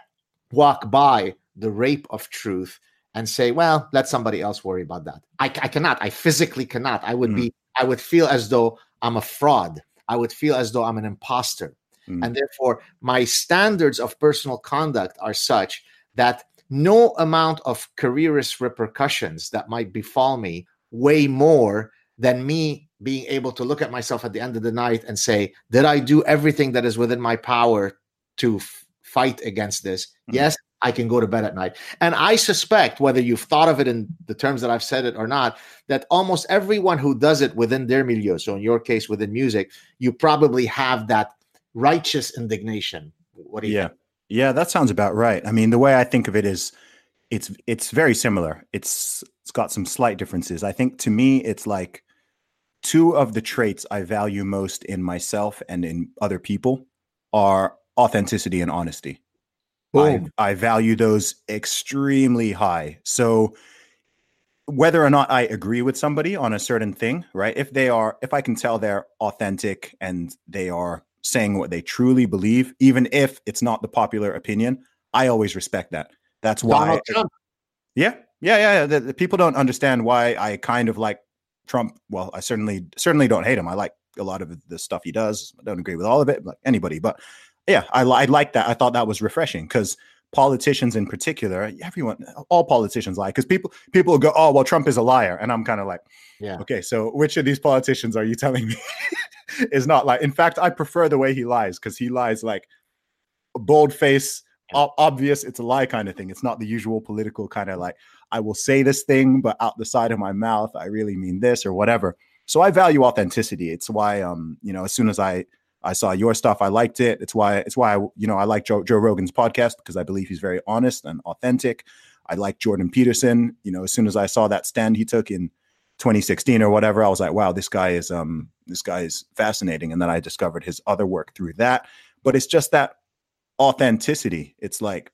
walk by the rape of truth and say well let somebody else worry about that. I, I cannot. I physically cannot. I would hmm. be i would feel as though i'm a fraud. I would feel as though i'm an imposter. Hmm. and therefore my standards of personal conduct are such that no amount of careerist repercussions that might befall me weigh more than me being able to look at myself at the end of the night and say, Did I do everything that is within my power to f- fight against this? Mm-hmm. Yes, I can go to bed at night. And I suspect, whether you've thought of it in the terms that I've said it or not, that almost everyone who does it within their milieu, so in your case, within music, you probably have that righteous indignation. What do you yeah. think? Yeah, that sounds about right. I mean, the way I think of it is it's it's very similar. It's it's got some slight differences. I think to me it's like two of the traits I value most in myself and in other people are authenticity and honesty. I, I value those extremely high. So whether or not I agree with somebody on a certain thing, right? If they are, if I can tell they're authentic and they are saying what they truly believe, even if it's not the popular opinion, I always respect that. That's why. Yeah, yeah, yeah. yeah. The, the people don't understand why I kind of like Trump. Well, I certainly certainly don't hate him. I like a lot of the stuff he does. I don't agree with all of it, like anybody. But yeah, I, I like that. I thought that was refreshing because politicians in particular, everyone, all politicians lie because people people go, oh well, Trump is a liar, and I'm kind of like, Yeah. okay, so which of these politicians are you telling me (laughs) is not like? In fact, I prefer the way he lies because he lies like bold face, ob- obvious. It's a lie kind of thing. It's not the usual political kind of like I will say this thing, but out the side of my mouth, I really mean this or whatever. So I value authenticity. It's why, um, you know, as soon as I I saw your stuff, I liked it. It's why it's why I, you know I like Joe Joe Rogan's podcast because I believe he's very honest and authentic. I like Jordan Peterson. You know, as soon as I saw that stand he took in 2016 or whatever, I was like, wow, this guy is um this guy is fascinating. And then I discovered his other work through that. But it's just that authenticity. It's like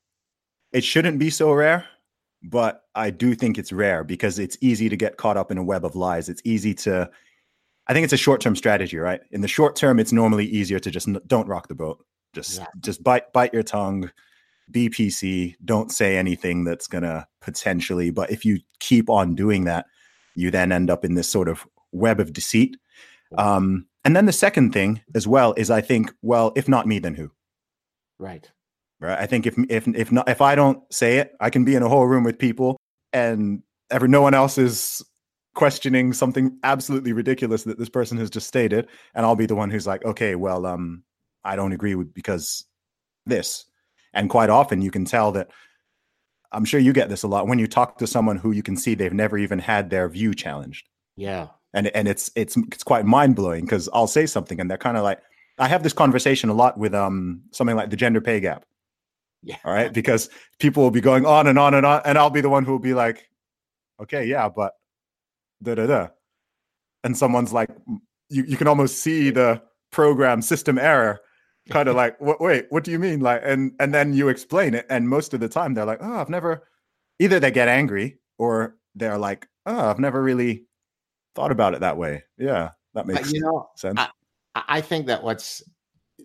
it shouldn't be so rare, but I do think it's rare because it's easy to get caught up in a web of lies. It's easy to I think it's a short-term strategy, right? In the short term, it's normally easier to just n- don't rock the boat. Just Yeah. just bite bite your tongue, be PC, don't say anything that's gonna potentially. But if you keep on doing that, you then end up in this sort of web of deceit. Um, and then the second thing as well is I think, well, if not me, then who? Right. Right? I think if if if not if I don't say it, I can be in a whole room with people and ever no one else is questioning something absolutely ridiculous that this person has just stated, and I'll be the one who's like, okay, well, um, I don't agree with because this, and quite often you can tell that. I'm sure you get this a lot when you talk to someone who you can see they've never even had their view challenged Yeah. and and it's it's it's quite mind blowing because I'll say something and they're kind of like I have this conversation a lot with um something like the gender pay gap. Yeah. All right, because people will be going on and on and on, and I'll be the one who will be like, okay, yeah, but da da da, and someone's like, you you can almost see the program system error, kind of (laughs) like, what, wait, what do you mean? Like, and and then you explain it, and most of the time they're like, oh, I've never, either they get angry or they're like, oh, I've never really thought about it that way. Yeah, that makes you know, sense. I- I think that what's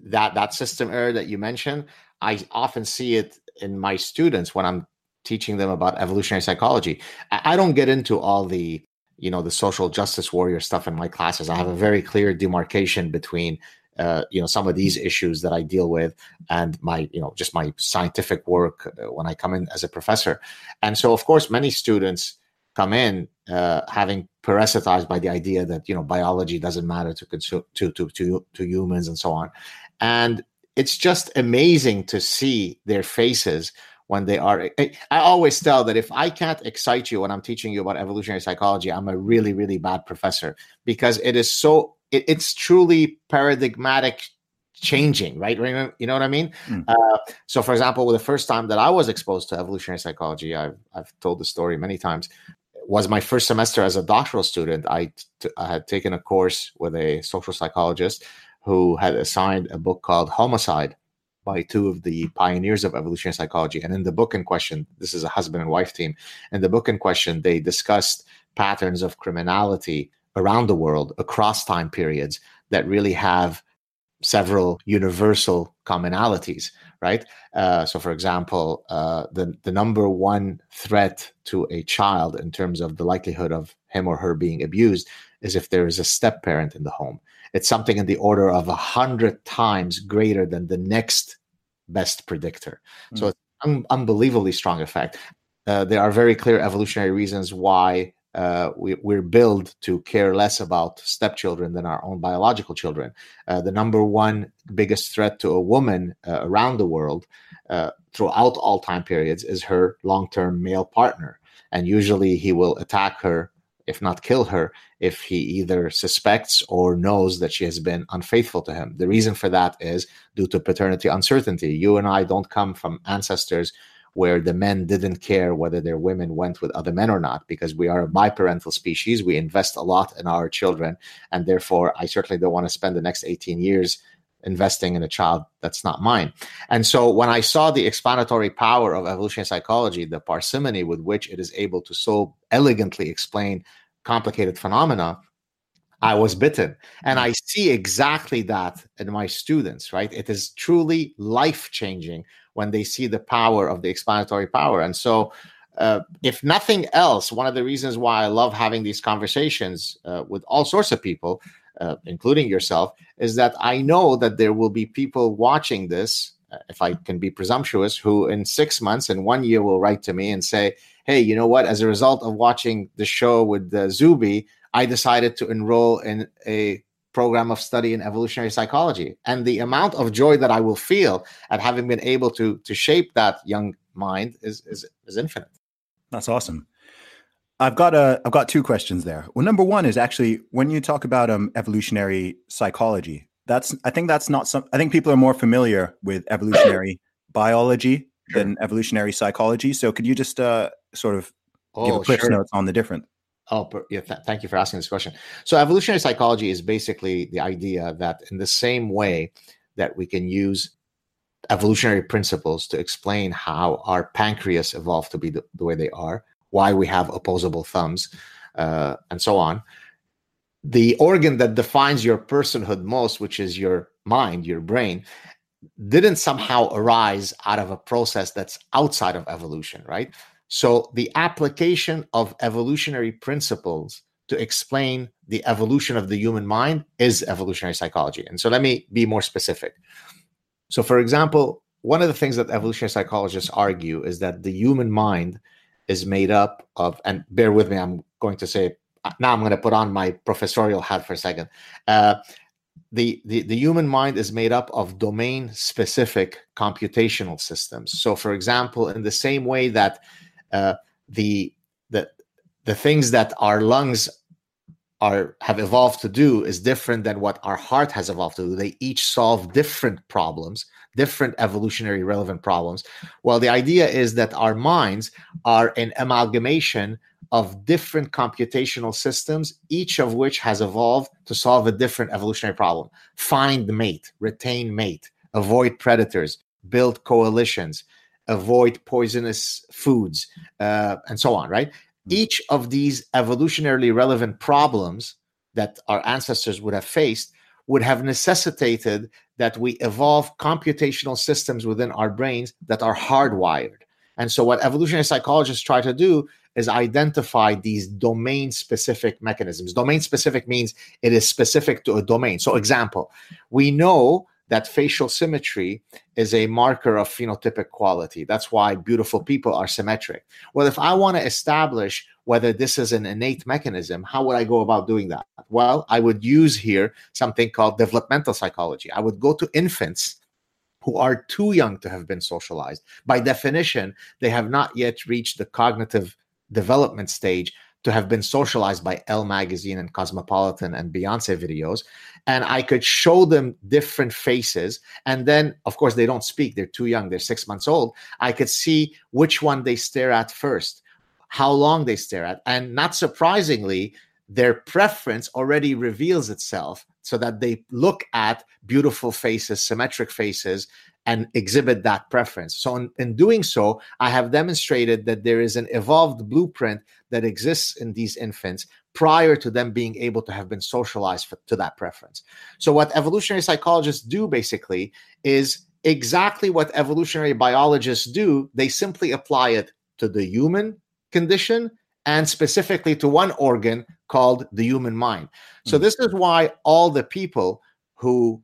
that that system error that you mentioned, I often see it in my students when I'm teaching them about evolutionary psychology. I, don't get into all the you know the social justice warrior stuff in my classes. I have a very clear demarcation between uh, you know some of these issues that I deal with and my you know just my scientific work uh, when I come in as a professor. And so of course many students come in uh, having parasitized by the idea that you know biology doesn't matter to consu- to, to to to humans and so on and it's just amazing to see their faces when they are I, always tell that if i can't excite you when i'm teaching you about evolutionary psychology i'm a really really bad professor because it is so it, it's truly paradigmatic changing right you know, you know what i mean Mm. uh, so for example well, the first time that i was exposed to evolutionary psychology i've, I've told the story many times was my first semester as a doctoral student. I, t- I had taken a course with a social psychologist who had assigned a book called Homicide by two of the pioneers of evolutionary psychology. And in the book in question, this is a husband and wife team. In the book in question, they discussed patterns of criminality around the world across time periods that really have several universal commonalities right uh, so for example uh, the, the number one threat to a child in terms of the likelihood of him or her being abused is if there is a step parent in the home it's something in the order of a hundred times greater than the next best predictor so Mm. it's un- unbelievably strong effect uh, there are very clear evolutionary reasons why uh, we, we're built to care less about stepchildren than our own biological children. Uh, the number one biggest threat to a woman uh, around the world uh, throughout all time periods is her long term male partner. And usually he will attack her, if not kill her, if he either suspects or knows that she has been unfaithful to him. The reason for that is due to paternity uncertainty. You and I don't come from ancestors where the men didn't care whether their women went with other men or not because we are a biparental species. We invest a lot in our children. And therefore, I certainly don't want to spend the next 18 years investing in a child that's not mine. And so when I saw the explanatory power of evolutionary psychology, the parsimony with which it is able to so elegantly explain complicated phenomena, I was bitten. And I see exactly that in my students, right? It is truly life changing when they see the power of the explanatory power. And so, uh, if nothing else, one of the reasons why I love having these conversations uh, with all sorts of people, uh, including yourself, is that I know that there will be people watching this, if I can be presumptuous, who in six months and one year will write to me and say, Hey, you know what? As a result of watching the show with uh, Zuby, I decided to enroll in a program of study in evolutionary psychology. And the amount of joy that i will feel at having been able to to shape that young mind is is, is infinite. That's awesome. I've got a i've got two questions there. Well number one is actually when you talk about um evolutionary psychology that's i think that's not some i think people are more familiar with evolutionary (coughs) biology sure. than evolutionary psychology so could you just uh sort of oh, give a quick sure. notes on the difference Oh, yeah. Th- thank you for asking this question. So, evolutionary psychology is basically the idea that, in the same way that we can use evolutionary principles to explain how our pancreas evolved to be the, the way they are, why we have opposable thumbs, uh, and so on, the organ that defines your personhood most, which is your mind, your brain, didn't somehow arise out of a process that's outside of evolution, right? So the application of evolutionary principles to explain the evolution of the human mind is evolutionary psychology. And so let me be more specific. So, for example, one of the things that evolutionary psychologists argue is that the human mind is made up of, and bear with me, I'm going to say, now I'm going to put on my professorial hat for a second. Uh, the, the, the human mind is made up of domain specific computational systems. So, for example, in the same way that uh, the the the things that our lungs are have evolved to do is different than what our heart has evolved to do. They each solve different problems, different evolutionary relevant problems. Well, the idea is that our minds are an amalgamation of different computational systems, each of which has evolved to solve a different evolutionary problem. Find mate, retain mate, avoid predators, build coalitions, avoid poisonous foods, uh, and so on, right? Mm-hmm. Each of these evolutionarily relevant problems that our ancestors would have faced would have necessitated that we evolve computational systems within our brains that are hardwired. And so, what evolutionary psychologists try to do is identify these domain specific mechanisms. Domain specific means it is specific to a domain. So, example, we know that facial symmetry is a marker of phenotypic quality. That's why beautiful people are symmetric. Well, if I want to establish whether this is an innate mechanism, how would I go about doing that? Well, I would use here something called developmental psychology. I would go to infants who are too young to have been socialized. By definition, they have not yet reached the cognitive development stage to have been socialized by Elle magazine and Cosmopolitan and Beyonce videos. And I could show them different faces. And then, of course, they don't speak, they're too young, they're six months old. I could see which one they stare at first, how long they stare at. And not surprisingly, their preference already reveals itself so that they look at beautiful faces, symmetric faces, and exhibit that preference. So, in, in, doing so, I have demonstrated that there is an evolved blueprint that exists in these infants prior to them being able to have been socialized for, to that preference. So, what evolutionary psychologists do basically is exactly what evolutionary biologists do, they simply apply it to the human condition and specifically to one organ called the human mind. So, mm. this is why all the people who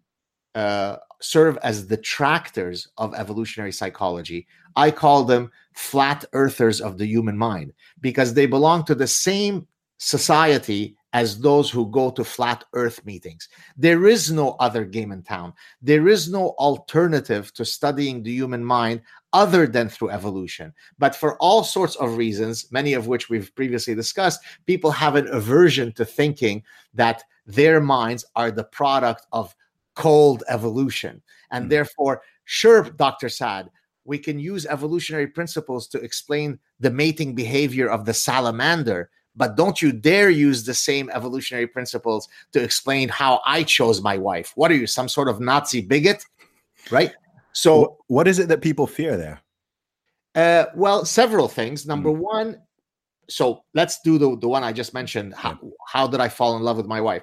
uh, serve as the tractors of evolutionary psychology. I call them flat earthers of the human mind because they belong to the same society as those who go to flat earth meetings. There is no other game in town. There is no alternative to studying the human mind other than through evolution. But for all sorts of reasons, many of which we've previously discussed, people have an aversion to thinking that their minds are the product of cold evolution. And mm. therefore, sure, Dr. Saad, we can use evolutionary principles to explain the mating behavior of the salamander but don't you dare use the same evolutionary principles to explain how I chose my wife. What are you, some sort of Nazi bigot? Right? So, what is it that people fear there? Uh, well, several things. Number mm. one, so let's do the, the one I just mentioned. How, how did I fall in love with my wife?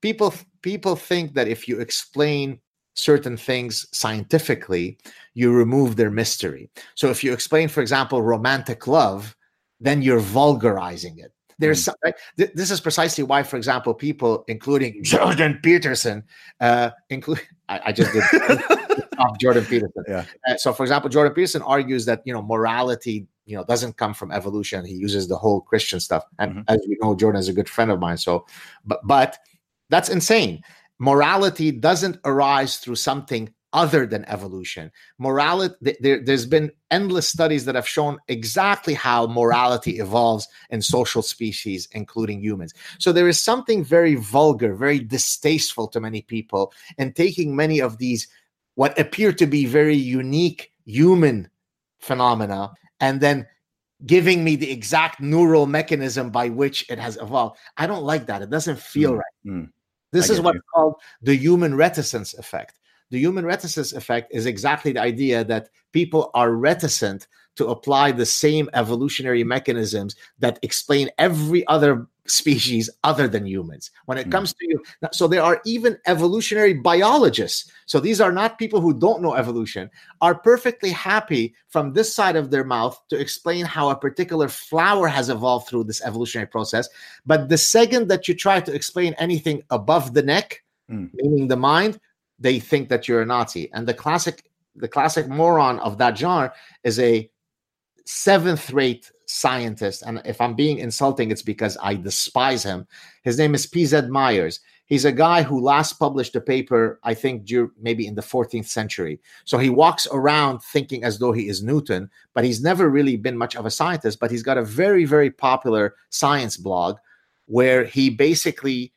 People people think that if you explain certain things scientifically, you remove their mystery. So if you explain, for example, romantic love, then you're vulgarizing it. There's mm. right? this is precisely why, for example, people, including Jordan Peterson, uh, include I, I just did (laughs) Jordan Peterson. Yeah. Uh, so, for example, Jordan Peterson argues that you know morality you know doesn't come from evolution. He uses the whole Christian stuff, and mm-hmm. as you know, Jordan is a good friend of mine. So, but but that's insane. Morality doesn't arise through something other than evolution. Morality, there, has been endless studies that have shown exactly how morality evolves in social species, including humans. So there is something very vulgar, very distasteful to many people and taking many of these, what appear to be very unique human phenomena, and then giving me the exact neural mechanism by which it has evolved. I don't like that. It doesn't feel mm, right. Mm. This is what's you. called the human reticence effect the human reticence effect is exactly the idea that people are reticent to apply the same evolutionary mechanisms that explain every other species other than humans when it mm. comes to you so there are even evolutionary biologists so these are not people who don't know evolution are perfectly happy from this side of their mouth to explain how a particular flower has evolved through this evolutionary process but the second that you try to explain anything above the neck mm. meaning the mind they think that you're a Nazi. And the classic, the classic moron of that genre is a seventh rate scientist. And if I'm being insulting, it's because I despise him. His name is P.Z. Myers. He's a guy who last published a paper, I think, maybe in the 14th century. So he walks around thinking as though he is Newton, but he's never really been much of a scientist. But he's got a very, very popular science blog where he basically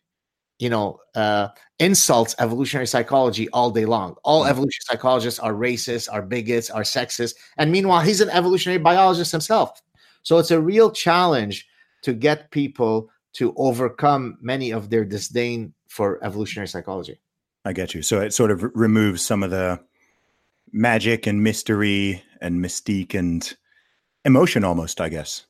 you know, uh, insults evolutionary psychology all day long. All mm. evolutionary psychologists are racist, are bigots, are sexist. And meanwhile, he's an evolutionary biologist himself. So it's a real challenge to get people to overcome many of their disdain for evolutionary psychology. I get you. So it sort of removes some of the magic and mystery and mystique and emotion almost, I guess.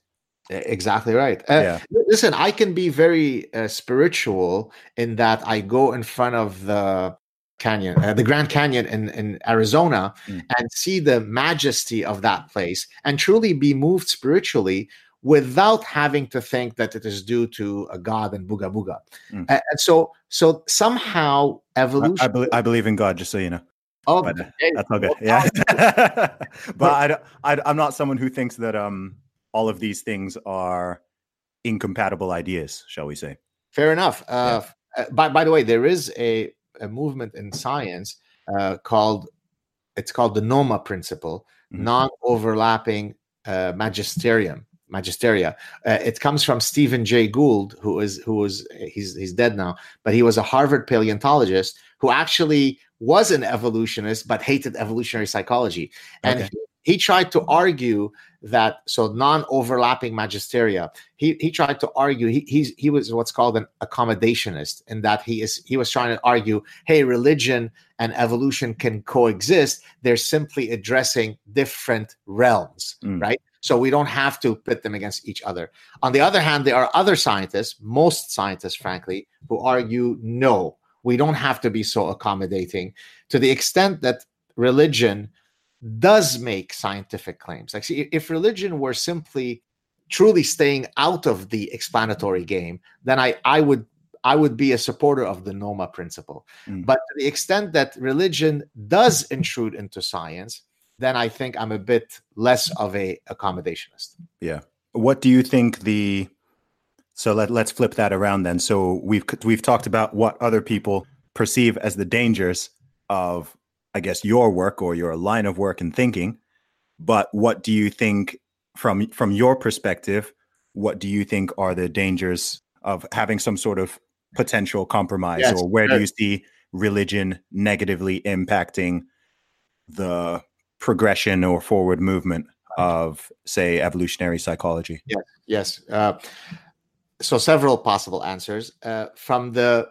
Exactly right. Uh, yeah. Listen, I can be very uh, spiritual in that I go in front of the canyon, uh, the Grand Canyon in, in Arizona, mm. and see the majesty of that place and truly be moved spiritually without having to think that it is due to a god and booga booga. Mm. and so, so somehow evolution. I, I, believe, I believe in God, just so you know. Oh, but, uh, that's all good. Yeah, (laughs) but I, I, I'm not someone who thinks that um all of these things are incompatible ideas, shall we say? Fair enough. Uh, yeah. Uh, by by the way, there is a, a movement in science uh, called it's called the NOMA principle, mm-hmm. non-overlapping uh, magisterium. Magisteria. Uh, it comes from Stephen Jay Gould, who is who was he's he's dead now, but he was a Harvard paleontologist who actually was an evolutionist but hated evolutionary psychology, and okay. He, tried to argue that so non-overlapping magisteria he he tried to argue he he's, he was what's called an accommodationist in that he is he was trying to argue hey religion and evolution can coexist. They're simply addressing different realms mm. right? So we don't have to pit them against each other. On the other hand there are other scientists most scientists frankly who argue no we don't have to be so accommodating. To the extent that religion does make scientific claims. Like, see, if religion were simply truly staying out of the explanatory game, then I, I would I would be a supporter of the NOMA principle. Mm. But to the extent that religion does intrude into science, then I think I'm a bit less of a accommodationist. Yeah. What do you think the so let, let's flip that around then. So we've we've talked about what other people perceive as the dangers of I guess your work or your line of work and thinking, but what do you think from from your perspective? What do you think are the dangers of having some sort of potential compromise, yes, or where do you see religion negatively impacting the progression or forward movement of, say, evolutionary psychology? Yes, yes. Uh, so several possible answers. Uh, from the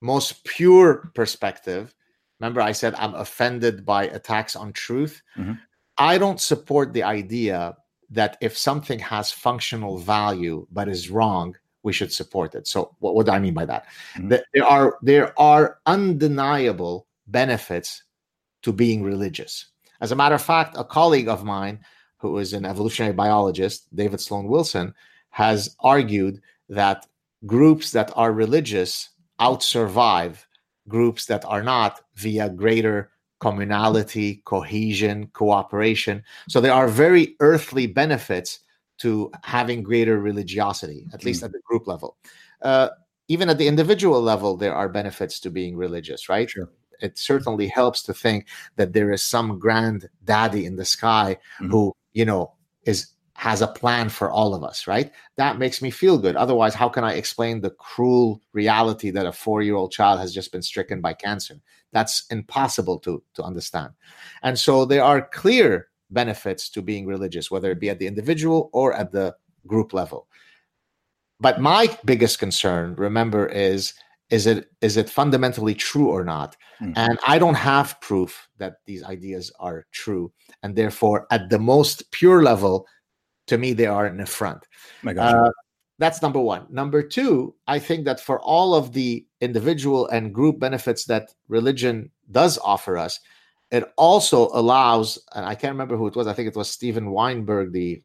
most pure perspective, remember I said I'm offended by attacks on truth. Mm-hmm. I don't support the idea that if something has functional value but is wrong, we should support it. So what, what do I mean by that? Mm-hmm. that? There are there are undeniable benefits to being religious. As a matter of fact, a colleague of mine who is an evolutionary biologist, David Sloan Wilson, has argued that groups that are religious outsurvive groups that are not via greater communality, cohesion, cooperation. So there are very earthly benefits to having greater religiosity, at least mm. at the group level. Uh, even at the individual level, there are benefits to being religious, right? Sure. It certainly helps to think that there is some grand daddy in the sky mm-hmm. who, you know, is has a plan for all of us, right? That makes me feel good. Otherwise, how can I explain the cruel reality that a four year old child has just been stricken by cancer? That's impossible to, to understand. And so there are clear benefits to being religious, whether it be at the individual or at the group level. But my biggest concern, remember, is is it is it fundamentally true or not? Mm-hmm. And I don't have proof that these ideas are true, and therefore, at the most pure level, to me, they are an affront. Uh, that's number one. Number two, I think that for all of the individual and group benefits that religion does offer us, it also allows, and I can't remember who it was, I think it was Steven Weinberg, the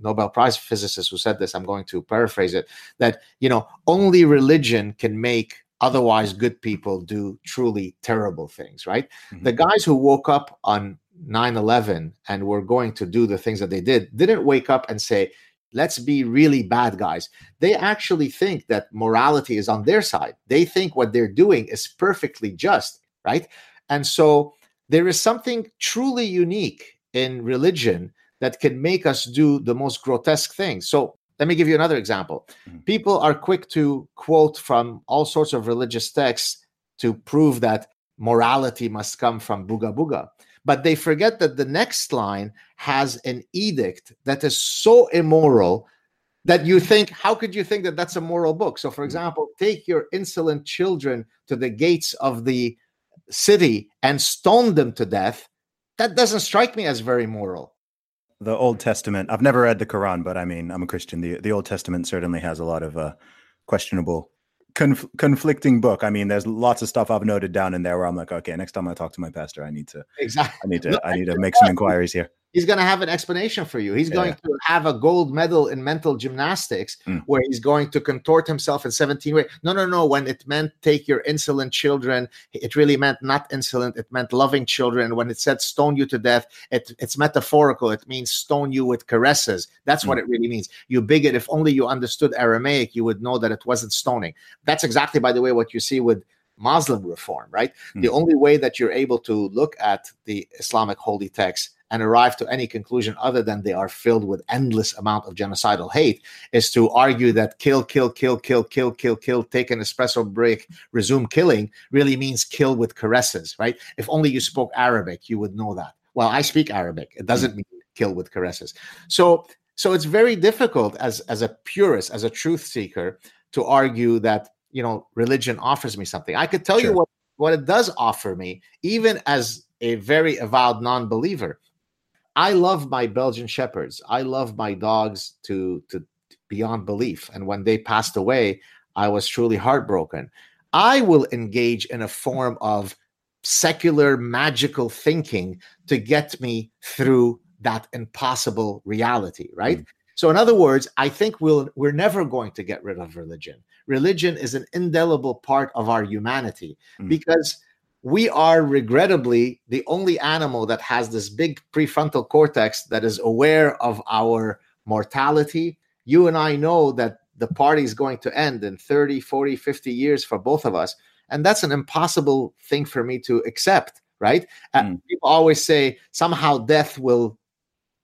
Nobel Prize physicist, who said this. I'm going to paraphrase it that, you know, only religion can make otherwise good people do truly terrible things, right? Mm-hmm. The guys who woke up on 9 11 and were going to do the things that they did didn't wake up and say, let's be really bad guys. They actually think that morality is on their side. They think what they're doing is perfectly just, right? And so there is something truly unique in religion that can make us do the most grotesque things. So let me give you another example. Mm-hmm. People are quick to quote from all sorts of religious texts to prove that morality must come from Booga Booga. But they forget that the next line has an edict that is so immoral that you think, how could you think that that's a moral book? So, for mm-hmm. example, take your insolent children to the gates of the city and stone them to death. That doesn't strike me as very moral. The Old Testament, I've never read the Quran, but I mean, I'm a Christian. The, the Old Testament certainly has a lot of uh, questionable conf- conflicting book. I mean, there's lots of stuff I've noted down in there where I'm like, okay, next time I talk to my pastor, I need to exactly. I need to I need to make some inquiries here he's going to have an explanation for you. He's yeah. going to have a gold medal in mental gymnastics mm. where he's going to contort himself in 17 ways. No, no, no. When it meant take your insolent children, it really meant not insolent. It meant loving children. When it said stone you to death, it, it's metaphorical. It means stone you with caresses. That's mm. what it really means. You bigot. If only you understood Aramaic, you would know that it wasn't stoning. That's exactly, by the way, what you see with Muslim reform, right? Mm. The only way that you're able to look at the Islamic holy text and arrive to any conclusion other than they are filled with endless amount of genocidal hate is to argue that kill kill kill kill kill kill kill take an espresso break resume killing really means kill with caresses right? If only you spoke arabic you would know that. Well i speak arabic. It doesn't mm. mean kill with caresses. So so it's very difficult as as a purist as a truth seeker to argue that you know religion offers me something. I could tell sure. you what what it does offer me even as a very avowed non-believer I love my Belgian shepherds. I love my dogs to to beyond belief. And when they passed away, I was truly heartbroken. I will engage in a form of secular magical thinking to get me through that impossible reality, right? Mm. So in other words, I think we'll we're never going to get rid of religion. Religion is an indelible part of our humanity mm. because we are regrettably the only animal that has this big prefrontal cortex that is aware of our mortality. You and I know that the party is going to end in 30, 40, 50 years for both of us. And that's an impossible thing for me to accept, right? Mm. people always say somehow death will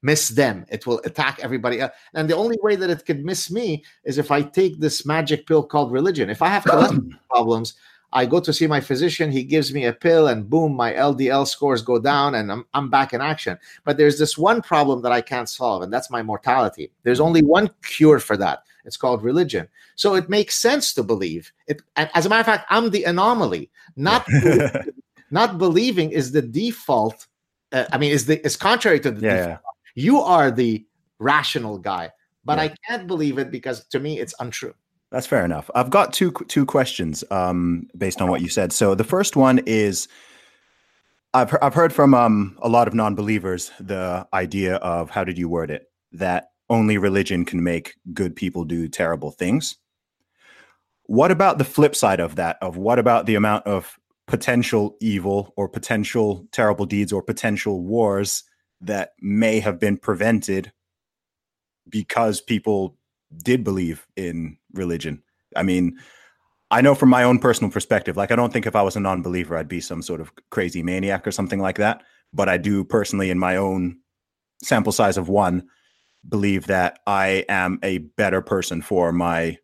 miss them, it will attack everybody. Else. And the only way that it could miss me is if I take this magic pill called religion. If I have (clears throat) cholesterol problems, I go to see my physician, he gives me a pill, and boom, my LDL scores go down and I'm, I'm back in action. But there's this one problem that I can't solve, and that's my mortality. There's only one cure for that. It's called religion. So it makes sense to believe it. And as a matter of fact, I'm the anomaly. Not (laughs) not believing is the default. Uh, I mean, is the is contrary to the Yeah, default. You are the rational guy, but I can't believe it because to me it's untrue. That's fair enough. I've got two two questions um, based on what you said. So the first one is, I've I've heard from um, a lot of non-believers the idea of how did you word it that only religion can make good people do terrible things. What about the flip side of that? Of what about the amount of potential evil or potential terrible deeds or potential wars that may have been prevented because people did believe in religion. I mean, I know from my own personal perspective, like I don't think if I was a non-believer, I'd be some sort of crazy maniac or something like that. But I do personally, in my own sample size of one, believe that I am a better person for my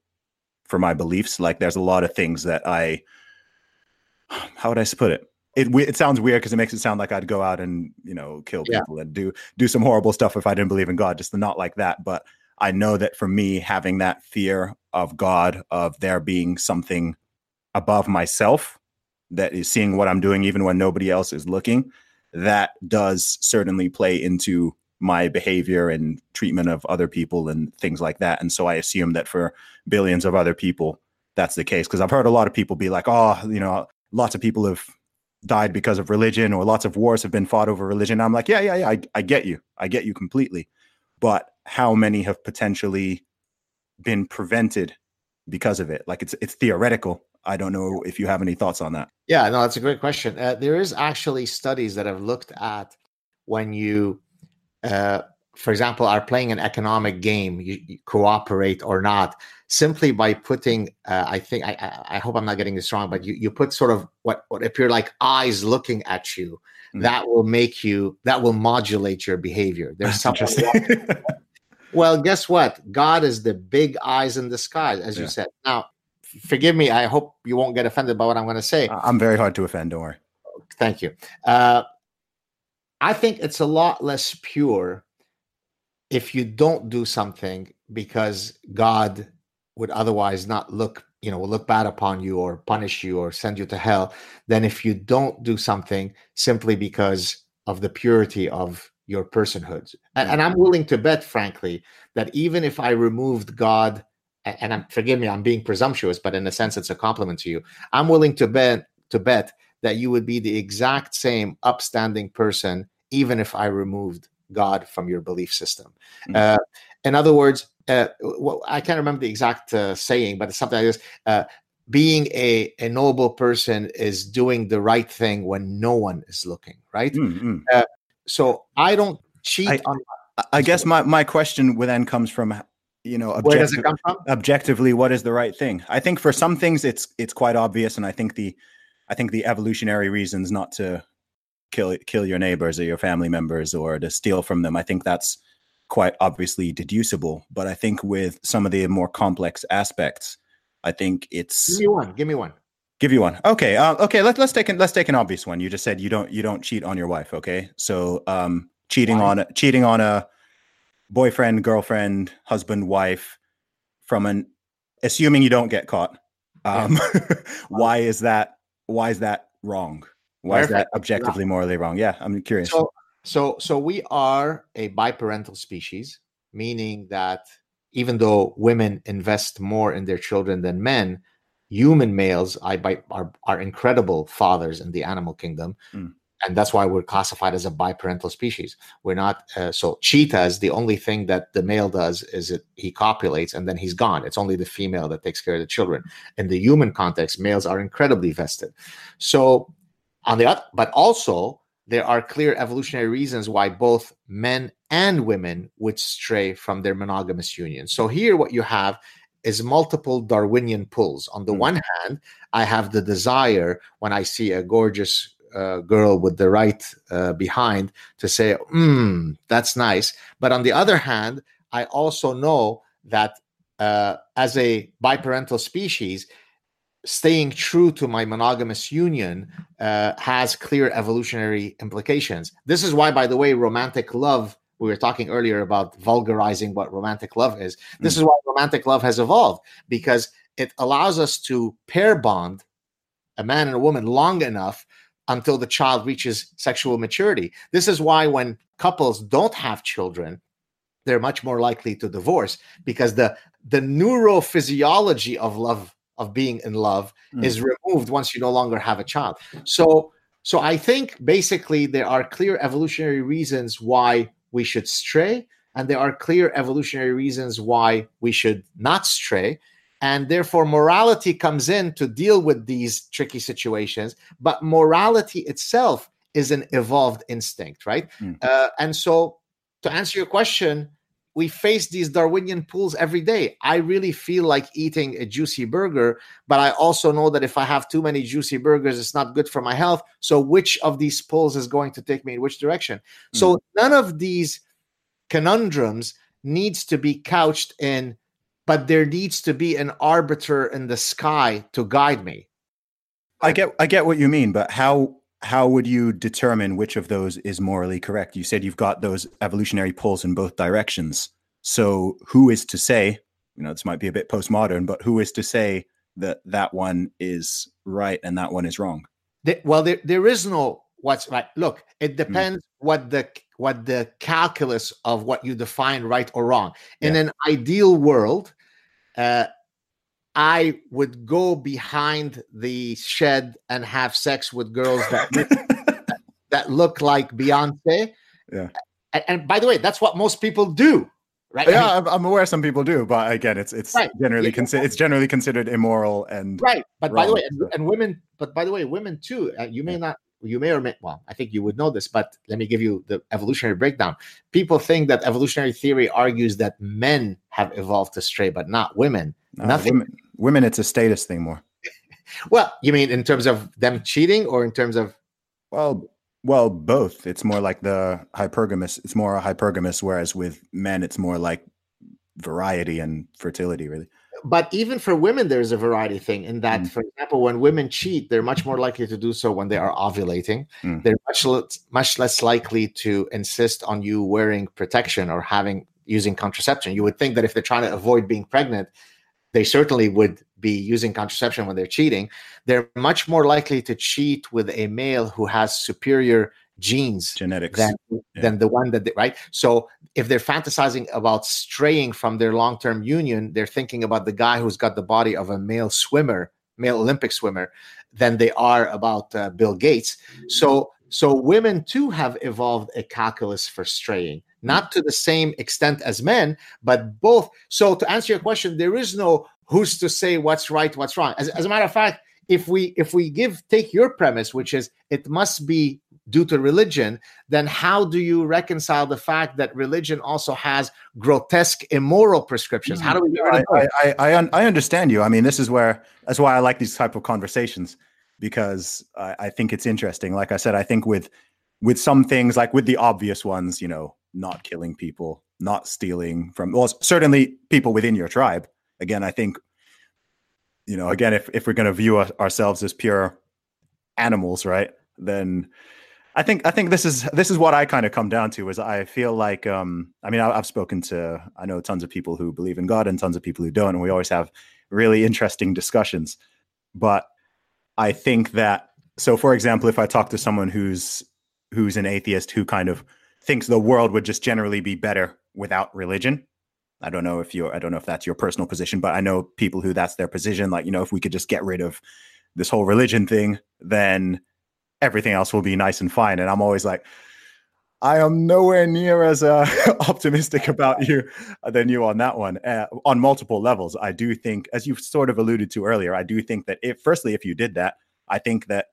for my beliefs. Like there's a lot of things that I (sighs) how would I put it? It it sounds weird because it makes it sound like I'd go out and you know kill Yeah. people and do do some horrible stuff if I didn't believe in God. Just not like that. But I know that for me, having that fear of God, of there being something above myself that is seeing what I'm doing even when nobody else is looking, that does certainly play into my behavior and treatment of other people and things like that. And so I assume that for billions of other people, that's the case. Because I've heard a lot of people be like, oh, you know, lots of people have died because of religion or lots of wars have been fought over religion. I'm like, yeah, yeah, yeah, I, I get you. I get you completely. But how many have potentially been prevented because of it? Like it's it's theoretical. I don't know if you have any thoughts on that. Yeah, no, that's a great question. Uh, there is actually studies that have looked at when you, uh, for example, are playing an economic game, you, you cooperate or not, simply by putting. Uh, I think I, I, hope I'm not getting this wrong, but you, you put sort of what what appear like eyes looking at you. Mhm. That will make you. That will modulate your behavior. There's something. (laughs) Well, guess what? God is the big eyes in the sky, as you said. Now, forgive me. I hope you won't get offended by what I'm going to say. I'm very hard to offend. Don't worry. Thank you. Uh, I think it's a lot less pure if you don't do something because God would otherwise not look, you know, will look bad upon you or punish you or send you to hell than if you don't do something simply because of the purity of your personhood. And, and I'm willing to bet, frankly, that even if I removed God, and I'm forgive me, I'm being presumptuous, but in a sense, it's a compliment to you. I'm willing to bet to bet that you would be the exact same upstanding person, even if I removed God from your belief system. Mm. Uh, in other words, uh, well, I can't remember the exact uh, saying, but it's something like this. Uh, being a, a noble person is doing the right thing when no one is looking, right? Mm, mm. So I don't cheat I- on I- guess my, my question then comes from, you know, where does it come from? objectively, what is the right thing? I think for some things it's it's quite obvious, and I think the I think the evolutionary reasons not to kill kill your neighbors or your family members or to steal from them, I think that's quite obviously deducible. But I think with some of the more complex aspects, I think it's Give me one. Give me one. Give you one. Okay. Uh, okay. Let, let's take an, let's take an obvious one. You just said you don't you don't cheat on your wife. Okay. So um, cheating Why? on a, cheating on a boyfriend, girlfriend, husband, wife from an assuming you don't get caught. Um, (laughs) why is that? Why is that wrong? Why is that objectively morally wrong? Yeah, I'm curious. So, so, so we are a biparental species, meaning that even though women invest more in their children than men, human males I, bi- are are incredible fathers in the animal kingdom, Mm. and that's why we're classified as a biparental species. We're not uh, so cheetahs. The only thing that the male does is it he copulates and then he's gone. It's only the female that takes care of the children. In the human context, males are incredibly vested. So on the other, but also there are clear evolutionary reasons why both men and women would stray from their monogamous union. So here, what you have is multiple Darwinian pulls. On the Mm. one hand, I have the desire when I see a gorgeous uh, girl with the right uh, behind to say, "Hmm, that's nice." But on the other hand, I also know that uh, as a biparental species, staying true to my monogamous union uh, has clear evolutionary implications. This is why, by the way, romantic love. We were talking earlier about vulgarizing what romantic love is. This mm. is why romantic love has evolved because it allows us to pair bond a man and a woman long enough until the child reaches sexual maturity. This is why when couples don't have children, they're much more likely to divorce because the the neurophysiology of love of being in love mm. is removed once you no longer have a child. So so I think basically there are clear evolutionary reasons why we should stray and there are clear evolutionary reasons why we should not stray and therefore morality comes in to deal with these tricky situations but morality itself is an evolved instinct right mm. uh, and so to answer your question we face these Darwinian pulls every day. I really feel like eating a juicy burger, but I also know that if I have too many juicy burgers, it's not good for my health. So, which of these pulls is going to take me in which direction? Mm. So, none of these conundrums needs to be couched in, but there needs to be an arbiter in the sky to guide me. I get, I get what you mean, but how how would you determine which of those is morally correct? You said you've got those evolutionary pulls in both directions. So who is to say, you know, this might be a bit postmodern, but who is to say that that one is right and that one is wrong? The, well, there, there is no what's right. Look, it hmm. depends mm. what the what the calculus of what you define right or wrong. In yeah. an ideal world, uh, I would go behind the shed and have sex with girls that look, (laughs) that look like Beyonce. Yeah. And, and, by the way, that's what most people do, right? Yeah, I mean, I'm aware some people do, but again, it's it's right. generally yeah. considered it's generally considered immoral and right. But wrong. by the way, and, and, women, but by the way, women too. Uh, you may not you may or may well i think you would know this but let me give you the evolutionary breakdown people think that evolutionary theory argues that men have evolved to stray but not women no, nothing women, women it's a status thing more. (laughs) Well you mean in terms of them cheating or in terms of well well both. It's more like the hypergamous it's more hypergamous whereas with men it's more like variety and fertility really. But even for women there's a variety thing in that mm. for example when women cheat they're much more likely to do so when they are ovulating. Mm. they're much less, much less likely to insist on you wearing protection or having using contraception. You would think that if they're trying to avoid being pregnant they certainly would be using contraception when they're cheating. They're much more likely to cheat with a male who has superior genes genetics than, yeah. than the one that they, right so if they're fantasizing about straying from their long-term union they're thinking about the guy who's got the body of a male swimmer male olympic swimmer than they are about uh, bill gates so so women too have evolved a calculus for straying not to the same extent as men, but both. So to answer your question, there is no who's to say what's right, what's wrong. As, as a matter of fact, if we if we give take your premise, which is it must be due to religion, then how do you reconcile the fact that religion also has grotesque immoral prescriptions? How do we? get mm, I, I, I, I, understand you. I mean, this is where that's why I like these type of conversations because I, I think it's interesting. Like I said, I think with with some things, like with the obvious ones, you know, not killing people, not stealing from well, certainly people within your tribe. Again, I think, you know, again, if if we're going to view ourselves as pure animals, right, then I think I think this is this is what I kind of come down to is I feel like um I mean I, have spoken to I know tons of people who believe in God and tons of people who don't and we always have really interesting discussions but I think that so for example if I talk to someone who's who's an atheist who kind of thinks the world would just generally be better without religion. I don't know if you I don't know if that's your personal position, but I know people who that's their position. Like, you know, if we could just get rid of this whole religion thing, then everything else will be nice and fine. And I'm always like, I am nowhere near as uh, (laughs) optimistic about you than you on that one. Uh, on multiple levels, I do think, as you sort of alluded to earlier, I do think that if, firstly, if you did that, I think that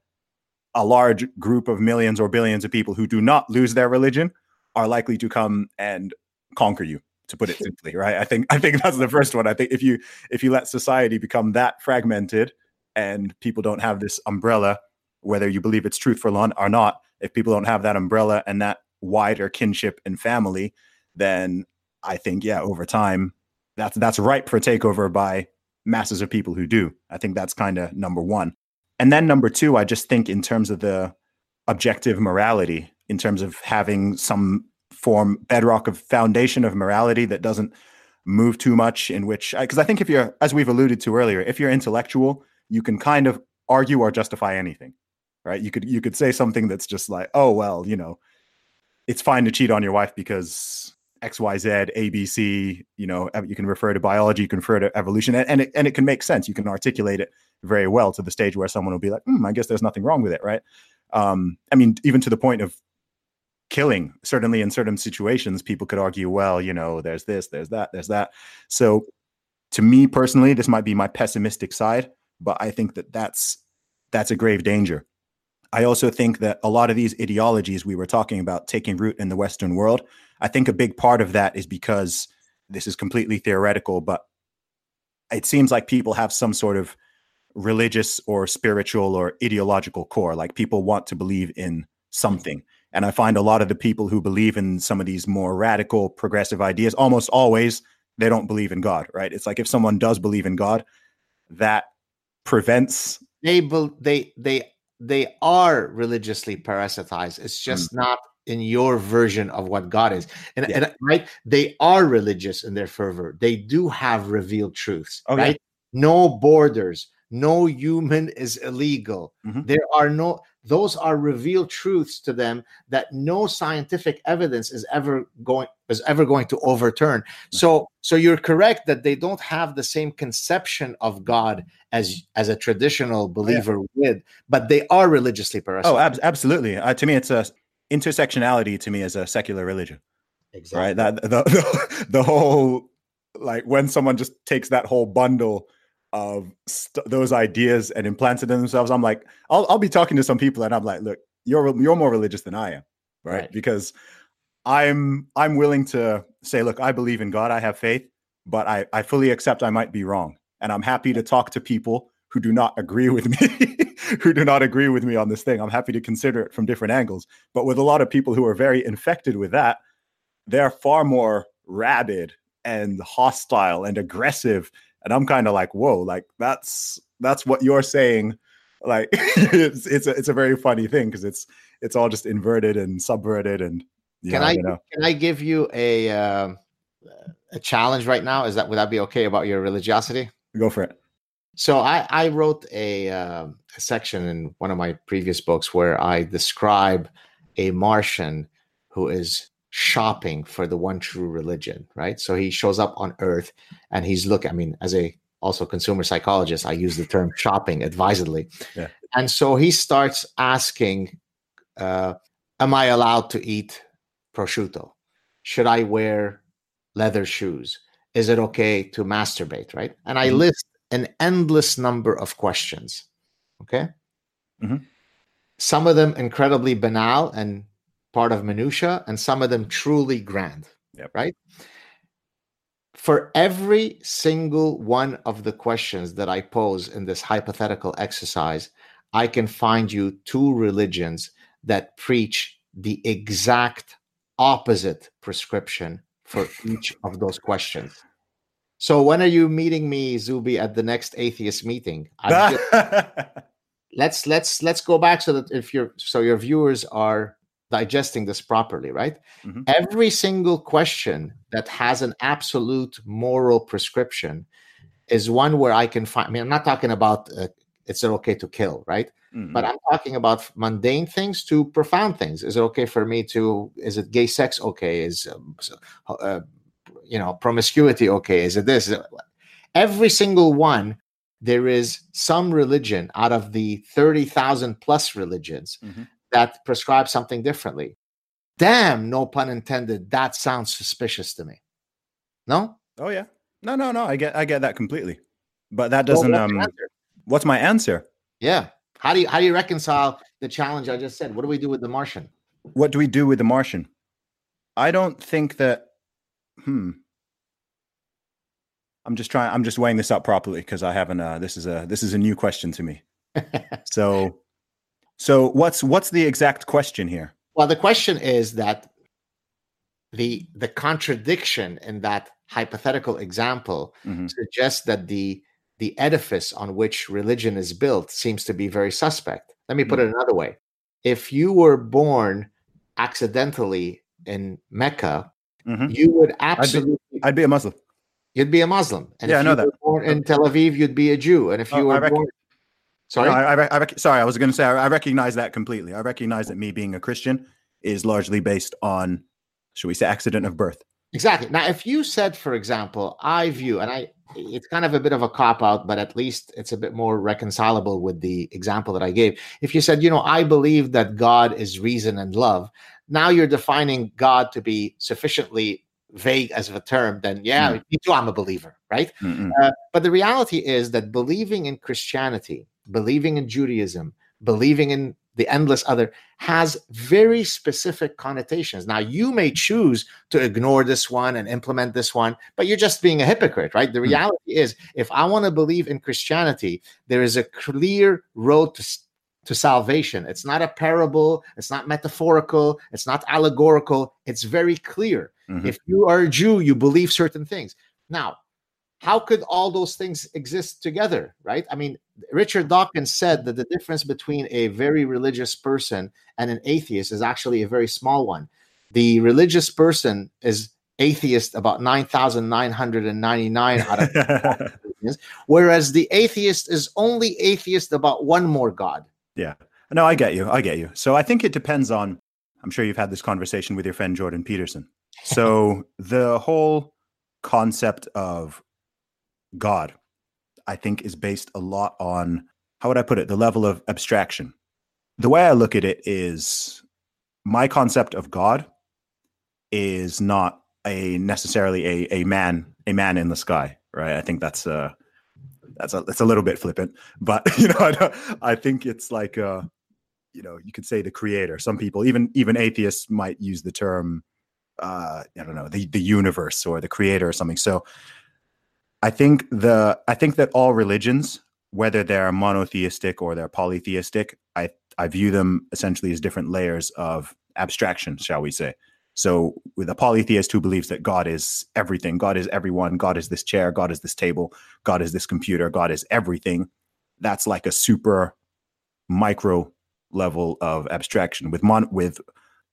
a large group of millions or billions of people who do not lose their religion are likely to come and conquer you to put it (laughs) simply right i think i think that's the first one i think if you if you let society become that fragmented and people don't have this umbrella whether you believe it's truthful or not if people don't have that umbrella and that wider kinship and family then i think yeah over time that's that's ripe for takeover by masses of people who do. I think that's kind of number one. And then number two, I just think in terms of the objective morality, in terms of having some form bedrock of foundation of morality that doesn't move too much in which because I think if you're as we've alluded to earlier if you're intellectual you can kind of argue or justify anything right? You could you could say something that's just like oh well you know it's fine to cheat on your wife because xyz abc you know you can refer to biology you can refer to evolution and, and it, and it can make sense. You can articulate it very well to the stage where someone will be like hmm, i guess there's nothing wrong with it right? Um, i mean even to the point of killing certainly in certain situations people could argue well you know there's this there's that there's that. So to me personally this might be my pessimistic side but i think that that's that's a grave danger. I also think that a lot of these ideologies we were talking about taking root in the western world i think a big part of that is because this is completely theoretical but it seems like people have some sort of religious or spiritual or ideological core like people want to believe in something and I find a lot of the people who believe in some of these more radical progressive ideas, almost always, they don't believe in God, right? It's like if someone does believe in God, that prevents they be, they they they are religiously parasitized. It's just mm. not in your version of what God is. And, yeah. and, right, they are religious in their fervor. They do have revealed truths, oh, right? Yeah. No borders, no human is illegal. Mm-hmm. There are no those are revealed truths to them that no scientific evidence is ever going is ever going to overturn. So so you're correct that they don't have the same conception of god as as a traditional believer oh, yeah. would but they are religiously oh ab- absolutely. Uh, to me it's a intersectionality to me as a secular religion. Exactly. Right that the, (laughs) the, the whole like when someone just takes that whole bundle of st- those ideas and implanted in themselves. I'm like, I'll, I'll be talking to some people and I'm like, look, you're you're more religious than I am, right? right? Because I'm I'm willing to say, look, I believe in God, I have faith, but I I fully accept I might be wrong, and I'm happy to talk to people who do not agree with me, (laughs) who do not agree with me on this thing. I'm happy to consider it from different angles. But with a lot of people who are very infected with that, they're far more rabid and hostile and aggressive and i'm kind of like whoa like that's that's what you're saying. Like (laughs) it's it's a, it's a very funny thing because it's it's all just inverted and subverted and can know, i you know. can i give you a uh, a challenge right now? Is that would that be okay about your religiosity? Go for it. So i i wrote a, uh, a section in one of my previous books where i describe a martian who is shopping for the one true religion, right? So he shows up on earth and he's looking, I mean, as a also consumer psychologist, I use the term (laughs) shopping advisedly. Yeah. And so he starts asking, uh, Am I allowed to eat prosciutto? Should I wear leather shoes? Is it okay to masturbate? Right. And I mm-hmm. list an endless number of questions. Okay. Mm-hmm. Some of them incredibly banal and part of minutia and some of them truly grand yep. right? For every single one of the questions that i pose in this hypothetical exercise i can find you two religions that preach the exact opposite prescription for each (laughs) of those questions. So when are you meeting me zuby at the next atheist meeting? Just, (laughs) let's let's let's go back so that if you're so your viewers are digesting this properly, right? Mm-hmm. Every single question that has an absolute moral prescription is one where I can find. I mean, I'm not talking about uh, it's okay to kill, right? Mm-hmm. But I'm talking about mundane things to profound things. Is it okay for me to? Is it gay sex okay? Is um, uh, you know promiscuity okay? Is it this? Is it, every single one there is some religion out of the 30,000 plus religions mm-hmm that prescribe something differently. Damn, no pun intended. That sounds suspicious to me. No? Oh yeah. No, no, no. I get I get that completely. But that doesn't well, what's um what's my answer? Yeah. How do you how do you reconcile the challenge I just said? What do we do with the Martian? What do we do with the Martian? I don't think that hmm. I'm just trying I'm just weighing this up properly because I haven't uh this is a this is a new question to me. (laughs) so so what's what's the exact question here? Well, the question is that the the contradiction in that hypothetical example mm-hmm. suggests that the the edifice on which religion is built seems to be very suspect. Let me put Mm. it another way. If you were born accidentally in Mecca, Mhm. you would absolutely I'd be a Muslim. you'd be a Muslim. And Yeah, if I know you that. were born in Tel Aviv, you'd be a Jew. And if you Oh, I were born Sorry? No, I, I, I sorry, I was going to say I, I recognize that completely. I recognize that me being a Christian is largely based on, should we say, accident of birth. Exactly. Now, if you said, for example, I view, and I, it's kind of a bit of a cop out, but at least it's a bit more reconcilable with the example that I gave. If you said, you know, I believe that God is reason and love, now you're defining God to be sufficiently vague as a term, then yeah, me too, I'm a believer, right? Uh, but the reality is that believing in Christianity, believing in Judaism, believing in the endless other has very specific connotations. Now, you may choose to ignore this one and implement this one, but you're just being a hypocrite, right? The Hmm. reality is, if I want to believe in Christianity, there is a clear road to, to salvation. It's not a parable, it's not metaphorical, it's not allegorical, it's very clear. Mhm. If you are a Jew, you believe certain things. Now, how could all those things exist together, right? I mean, Richard Dawkins said that the difference between a very religious person and an atheist is actually a very small one. The religious person is atheist about 9,999 out of (laughs) whereas the atheist is only atheist about one more God. Yeah. No, I get you. I get you. So I think it depends on, I'm sure you've had this conversation with your friend Jordan Peterson. So (laughs) the whole concept of God, I think, is based a lot on, how would I put it, the level of abstraction. The way I look at it is my concept of God is not a necessarily a, a man a man in the sky right? I think that's uh that's a that's a little bit flippant but (laughs) you know i, I think it's like uh you know you could say the creator. Some people even even atheists might use the term uh i don't know the the universe or the creator or something. So i think the i think that all religions whether they're monotheistic or they're polytheistic i i view them essentially as different layers of abstraction shall we say. So with a polytheist who believes that god is everything god is everyone god is this chair god is this table god is this computer god is everything that's like a super micro level of abstraction. With mon with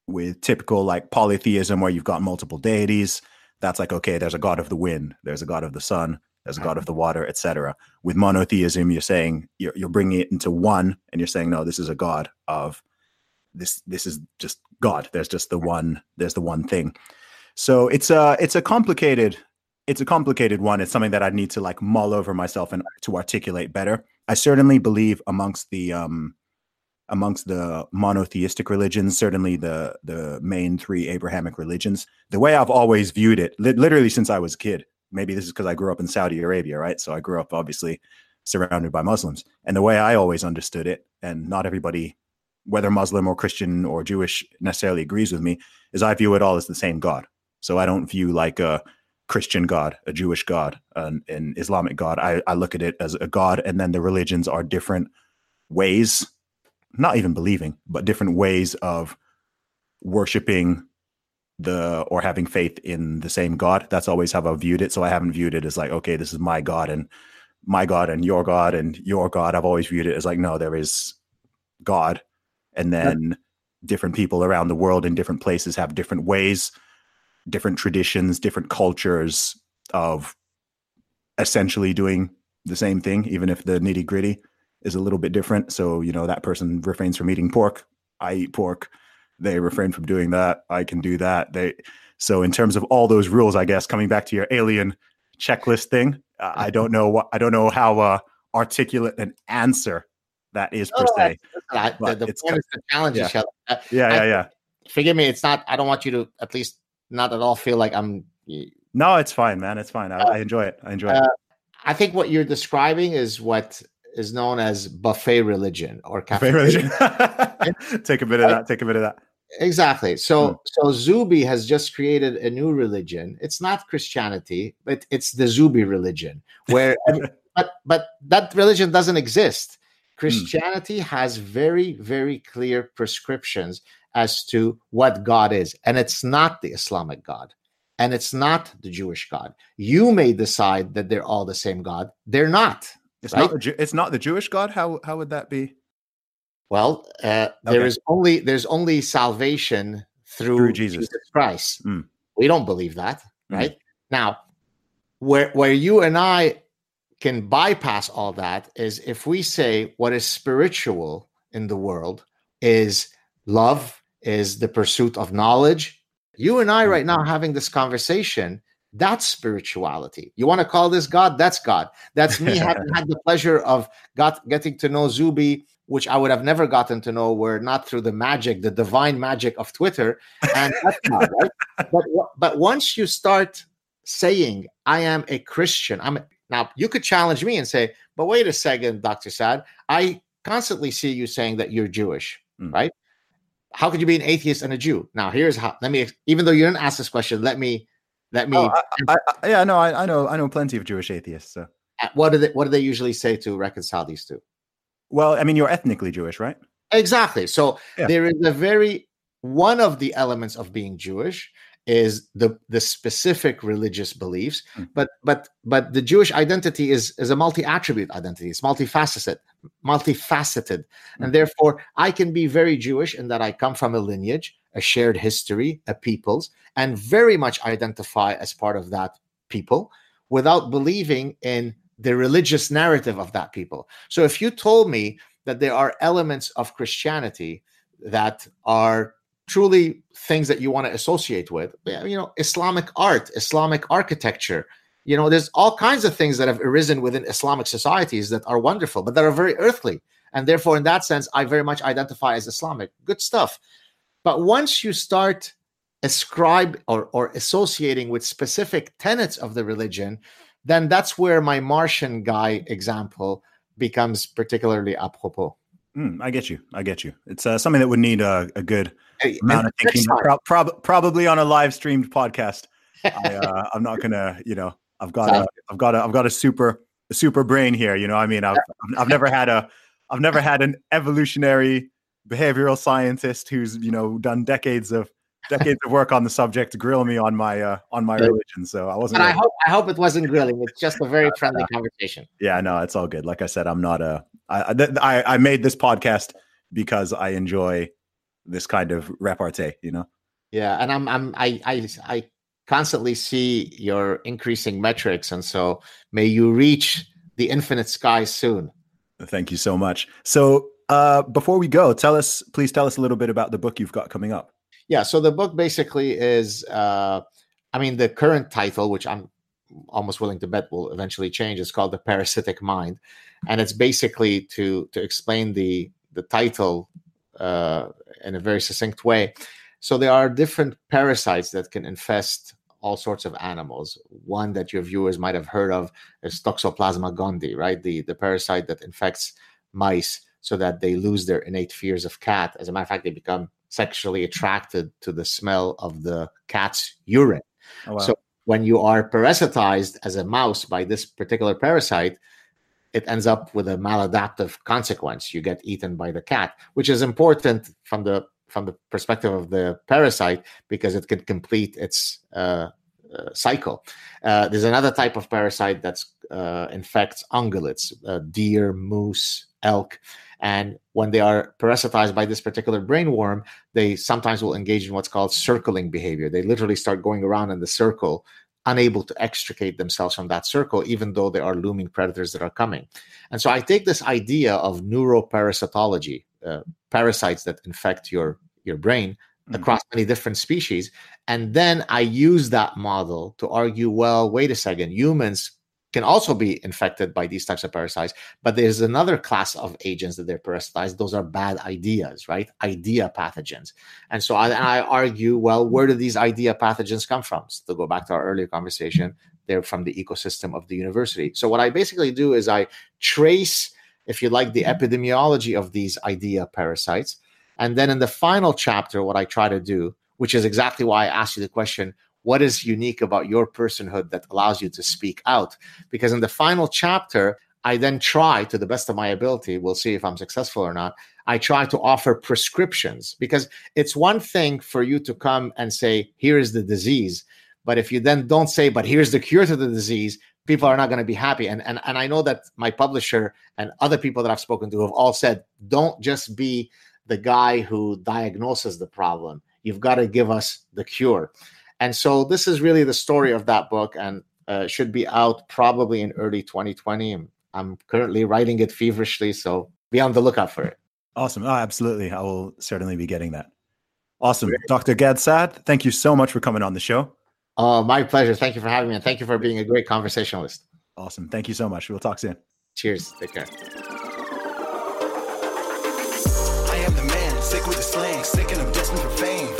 with typical like polytheism where you've got multiple deities that's like okay there's a god of the wind there's a god of the sun there's a god of the water etc with monotheism you're saying you're, you're bringing it into one and you're saying no this is a god of this this is just god. There's just the one there's the one thing. So it's a it's a complicated it's a complicated one. It's something that i need to like mull over myself and to articulate better. I certainly believe amongst the um amongst the monotheistic religions certainly the the main three abrahamic religions. The way i've always viewed it li- literally since i was a kid maybe this is because i grew up in saudi arabia right? So i grew up obviously surrounded by muslims. And the way i always understood it and not everybody whether muslim or christian or jewish necessarily agrees with me is i view it all as the same god. So i don't view like a christian god a jewish god an, an islamic god. I, I look at it as a god and then the religions are different ways not even believing, but different ways of worshiping the or having faith in the same God. That's always how I've viewed it. So I haven't viewed it as like, okay, this is my God and my God and your God and your God. I've always viewed it as like, no, there is God. And then different people around the world in different places have different ways, different traditions, different cultures of essentially doing the same thing, even if the nitty gritty is a little bit different. So, you know, that person refrains from eating pork. I eat pork. They refrain from doing that. I can do that. They so in terms of all those rules, I guess coming back to your alien checklist thing, uh, I don't know what I don't know how uh, articulate an answer that is per No, se. I- the the point is to challenge yeah. each other. Uh, Yeah, I- yeah, yeah. forgive me, it's not, I don't want you to at least not at all feel like I'm No, it's fine, man. It's fine. I, I enjoy it. I enjoy it. Uh, I think what you're describing is what is known as buffet religion or cafe Favorite religion. (laughs) take a bit of that. Take a bit of that. Exactly. So Hmm. so Zuby has just created a new religion. It's not Christianity, but it's the Zuby religion, where (laughs) but but that religion doesn't exist. Christianity has very very clear prescriptions as to what God is, and it's not the Islamic God, and it's not the Jewish God. You may decide that they're all the same God. They're not. It's right? not the it's not the Jewish God. How how would that be? Well, uh, there Okay. is only there's only salvation through, Through Jesus. Christ. Mm. We don't believe that, Mm. right? Now, where where you and I can bypass all that is if we say what is spiritual in the world is love, is the pursuit of knowledge. You and I right now having this conversation, that's spirituality. You want to call this God? That's God. That's me (laughs) having had the pleasure of got getting to know Zuby, which I would have never gotten to know were not through the magic, the divine magic of Twitter. And that's right? But but once you start saying, I am a Christian, I'm now you could challenge me and say, but wait a second, Dr. Saad, I constantly see you saying that you're Jewish, Mm. right? How could you be an atheist and a Jew? Now, here's how. Let me, even though you didn't ask this question, let me, let me. Oh, I, I, I, yeah, no, I, I know I know plenty of Jewish atheists. So, what do they, what do they usually say to reconcile these two? well, I mean, you're ethnically Jewish, right? Exactly. So Yeah. there is a very one of the elements of being Jewish is the the specific religious beliefs, Mm. but but but the Jewish identity is is a multi attribute identity. It's multifaceted, multifaceted, Mm. and therefore I can be very Jewish in that I come from a lineage, a shared history, a people's, and very much identify as part of that people without believing in the religious narrative of that people. So if you told me that there are elements of Christianity that are truly things that you want to associate with, you know, Islamic art, Islamic architecture, you know, there's all kinds of things that have arisen within Islamic societies that are wonderful, but that are very earthly. And therefore, in that sense, I very much identify as Islamic. Good stuff. But once you start ascribe or, or associating with specific tenets of the religion, then that's where my Martian guy example becomes particularly apropos. Mm, I get you. I get you. It's uh, something that would need a, a good Hey, amount of thinking. Pro- prob- probably on a live streamed podcast. I, (laughs) uh, I'm not gonna, you know, I've got a, I've got a, I've got a super, a super brain here. You know, I mean, I've, I've never had a, I've never had an evolutionary behavioral scientist who's, you know, done decades of, decades of work on the subject grill me on my, uh, on my religion. So I wasn't. But I hope I hope it wasn't grilling. It's just a very (laughs) friendly conversation. Yeah, no, it's all good. Like I said, I'm not a. I I- th- I I made this podcast because I enjoy this kind of repartee. You know. Yeah, and I'm I'm I I I constantly see your increasing metrics, and so may you reach the infinite sky soon. Thank you so much. So uh, before we go, tell us, please tell us a little bit about the book you've got coming up. Yeah, so the book basically is, uh, I mean, the current title, which I'm almost willing to bet will eventually change, is called "The Parasitic Mind," and it's basically to to explain the the title uh, in a very succinct way. So there are different parasites that can infest all sorts of animals. One that your viewers might have heard of is Toxoplasma gondii, right? The the parasite that infects mice so that they lose their innate fears of cat. As a matter of fact, they become sexually attracted to the smell of the cat's urine. Oh, wow. So when you are parasitized as a mouse by this particular parasite, it ends up with a maladaptive consequence. You get eaten by the cat, which is important from the from the perspective of the parasite because it can complete its uh, uh, cycle. Uh, there's another type of parasite that uh, infects ungulates, uh, deer, moose, elk, and when they are parasitized by this particular brain worm, they sometimes will engage in what's called circling behavior. They literally start going around in the circle, unable to extricate themselves from that circle, even though there are looming predators that are coming. And so I take this idea of neuroparasitology, uh, parasites that infect your your brain Mhm. across many different species, and then I use that model to argue, well, wait a second, humans can also be infected by these types of parasites, but there's another class of agents that they're parasitized. Those are bad ideas, right? Idea pathogens. And so I, I argue, well, where do these idea pathogens come from? So to go back to our earlier conversation, they're from the ecosystem of the university. So what I basically do is I trace, if you like, the mm-hmm. epidemiology of these idea parasites. And then in the final chapter, what I try to do, which is exactly why I asked you the question, what is unique about your personhood that allows you to speak out? Because in the final chapter, I then try to the best of my ability, we'll see if I'm successful or not. I try to offer prescriptions because it's one thing for you to come and say, here is the disease. But if you then don't say, but here's the cure to the disease, people are not going to be happy. And, and, and I know that my publisher and other people that I've spoken to have all said, don't just be the guy who diagnoses the problem. You've got to give us the cure. And so this is really the story of that book and uh, should be out probably in early 2020. I'm currently writing it feverishly, so be on the lookout for it. Awesome. Oh, absolutely. I will certainly be getting that. Awesome. Great. Dr. Gad Saad, thank you so much for coming on the show. Oh, my pleasure. Thank you for having me. And thank you for being a great conversationalist. Awesome. Thank you so much. We'll talk soon. Cheers. Take care. I am the man, sick with the slang, sick and I'm destined for fame.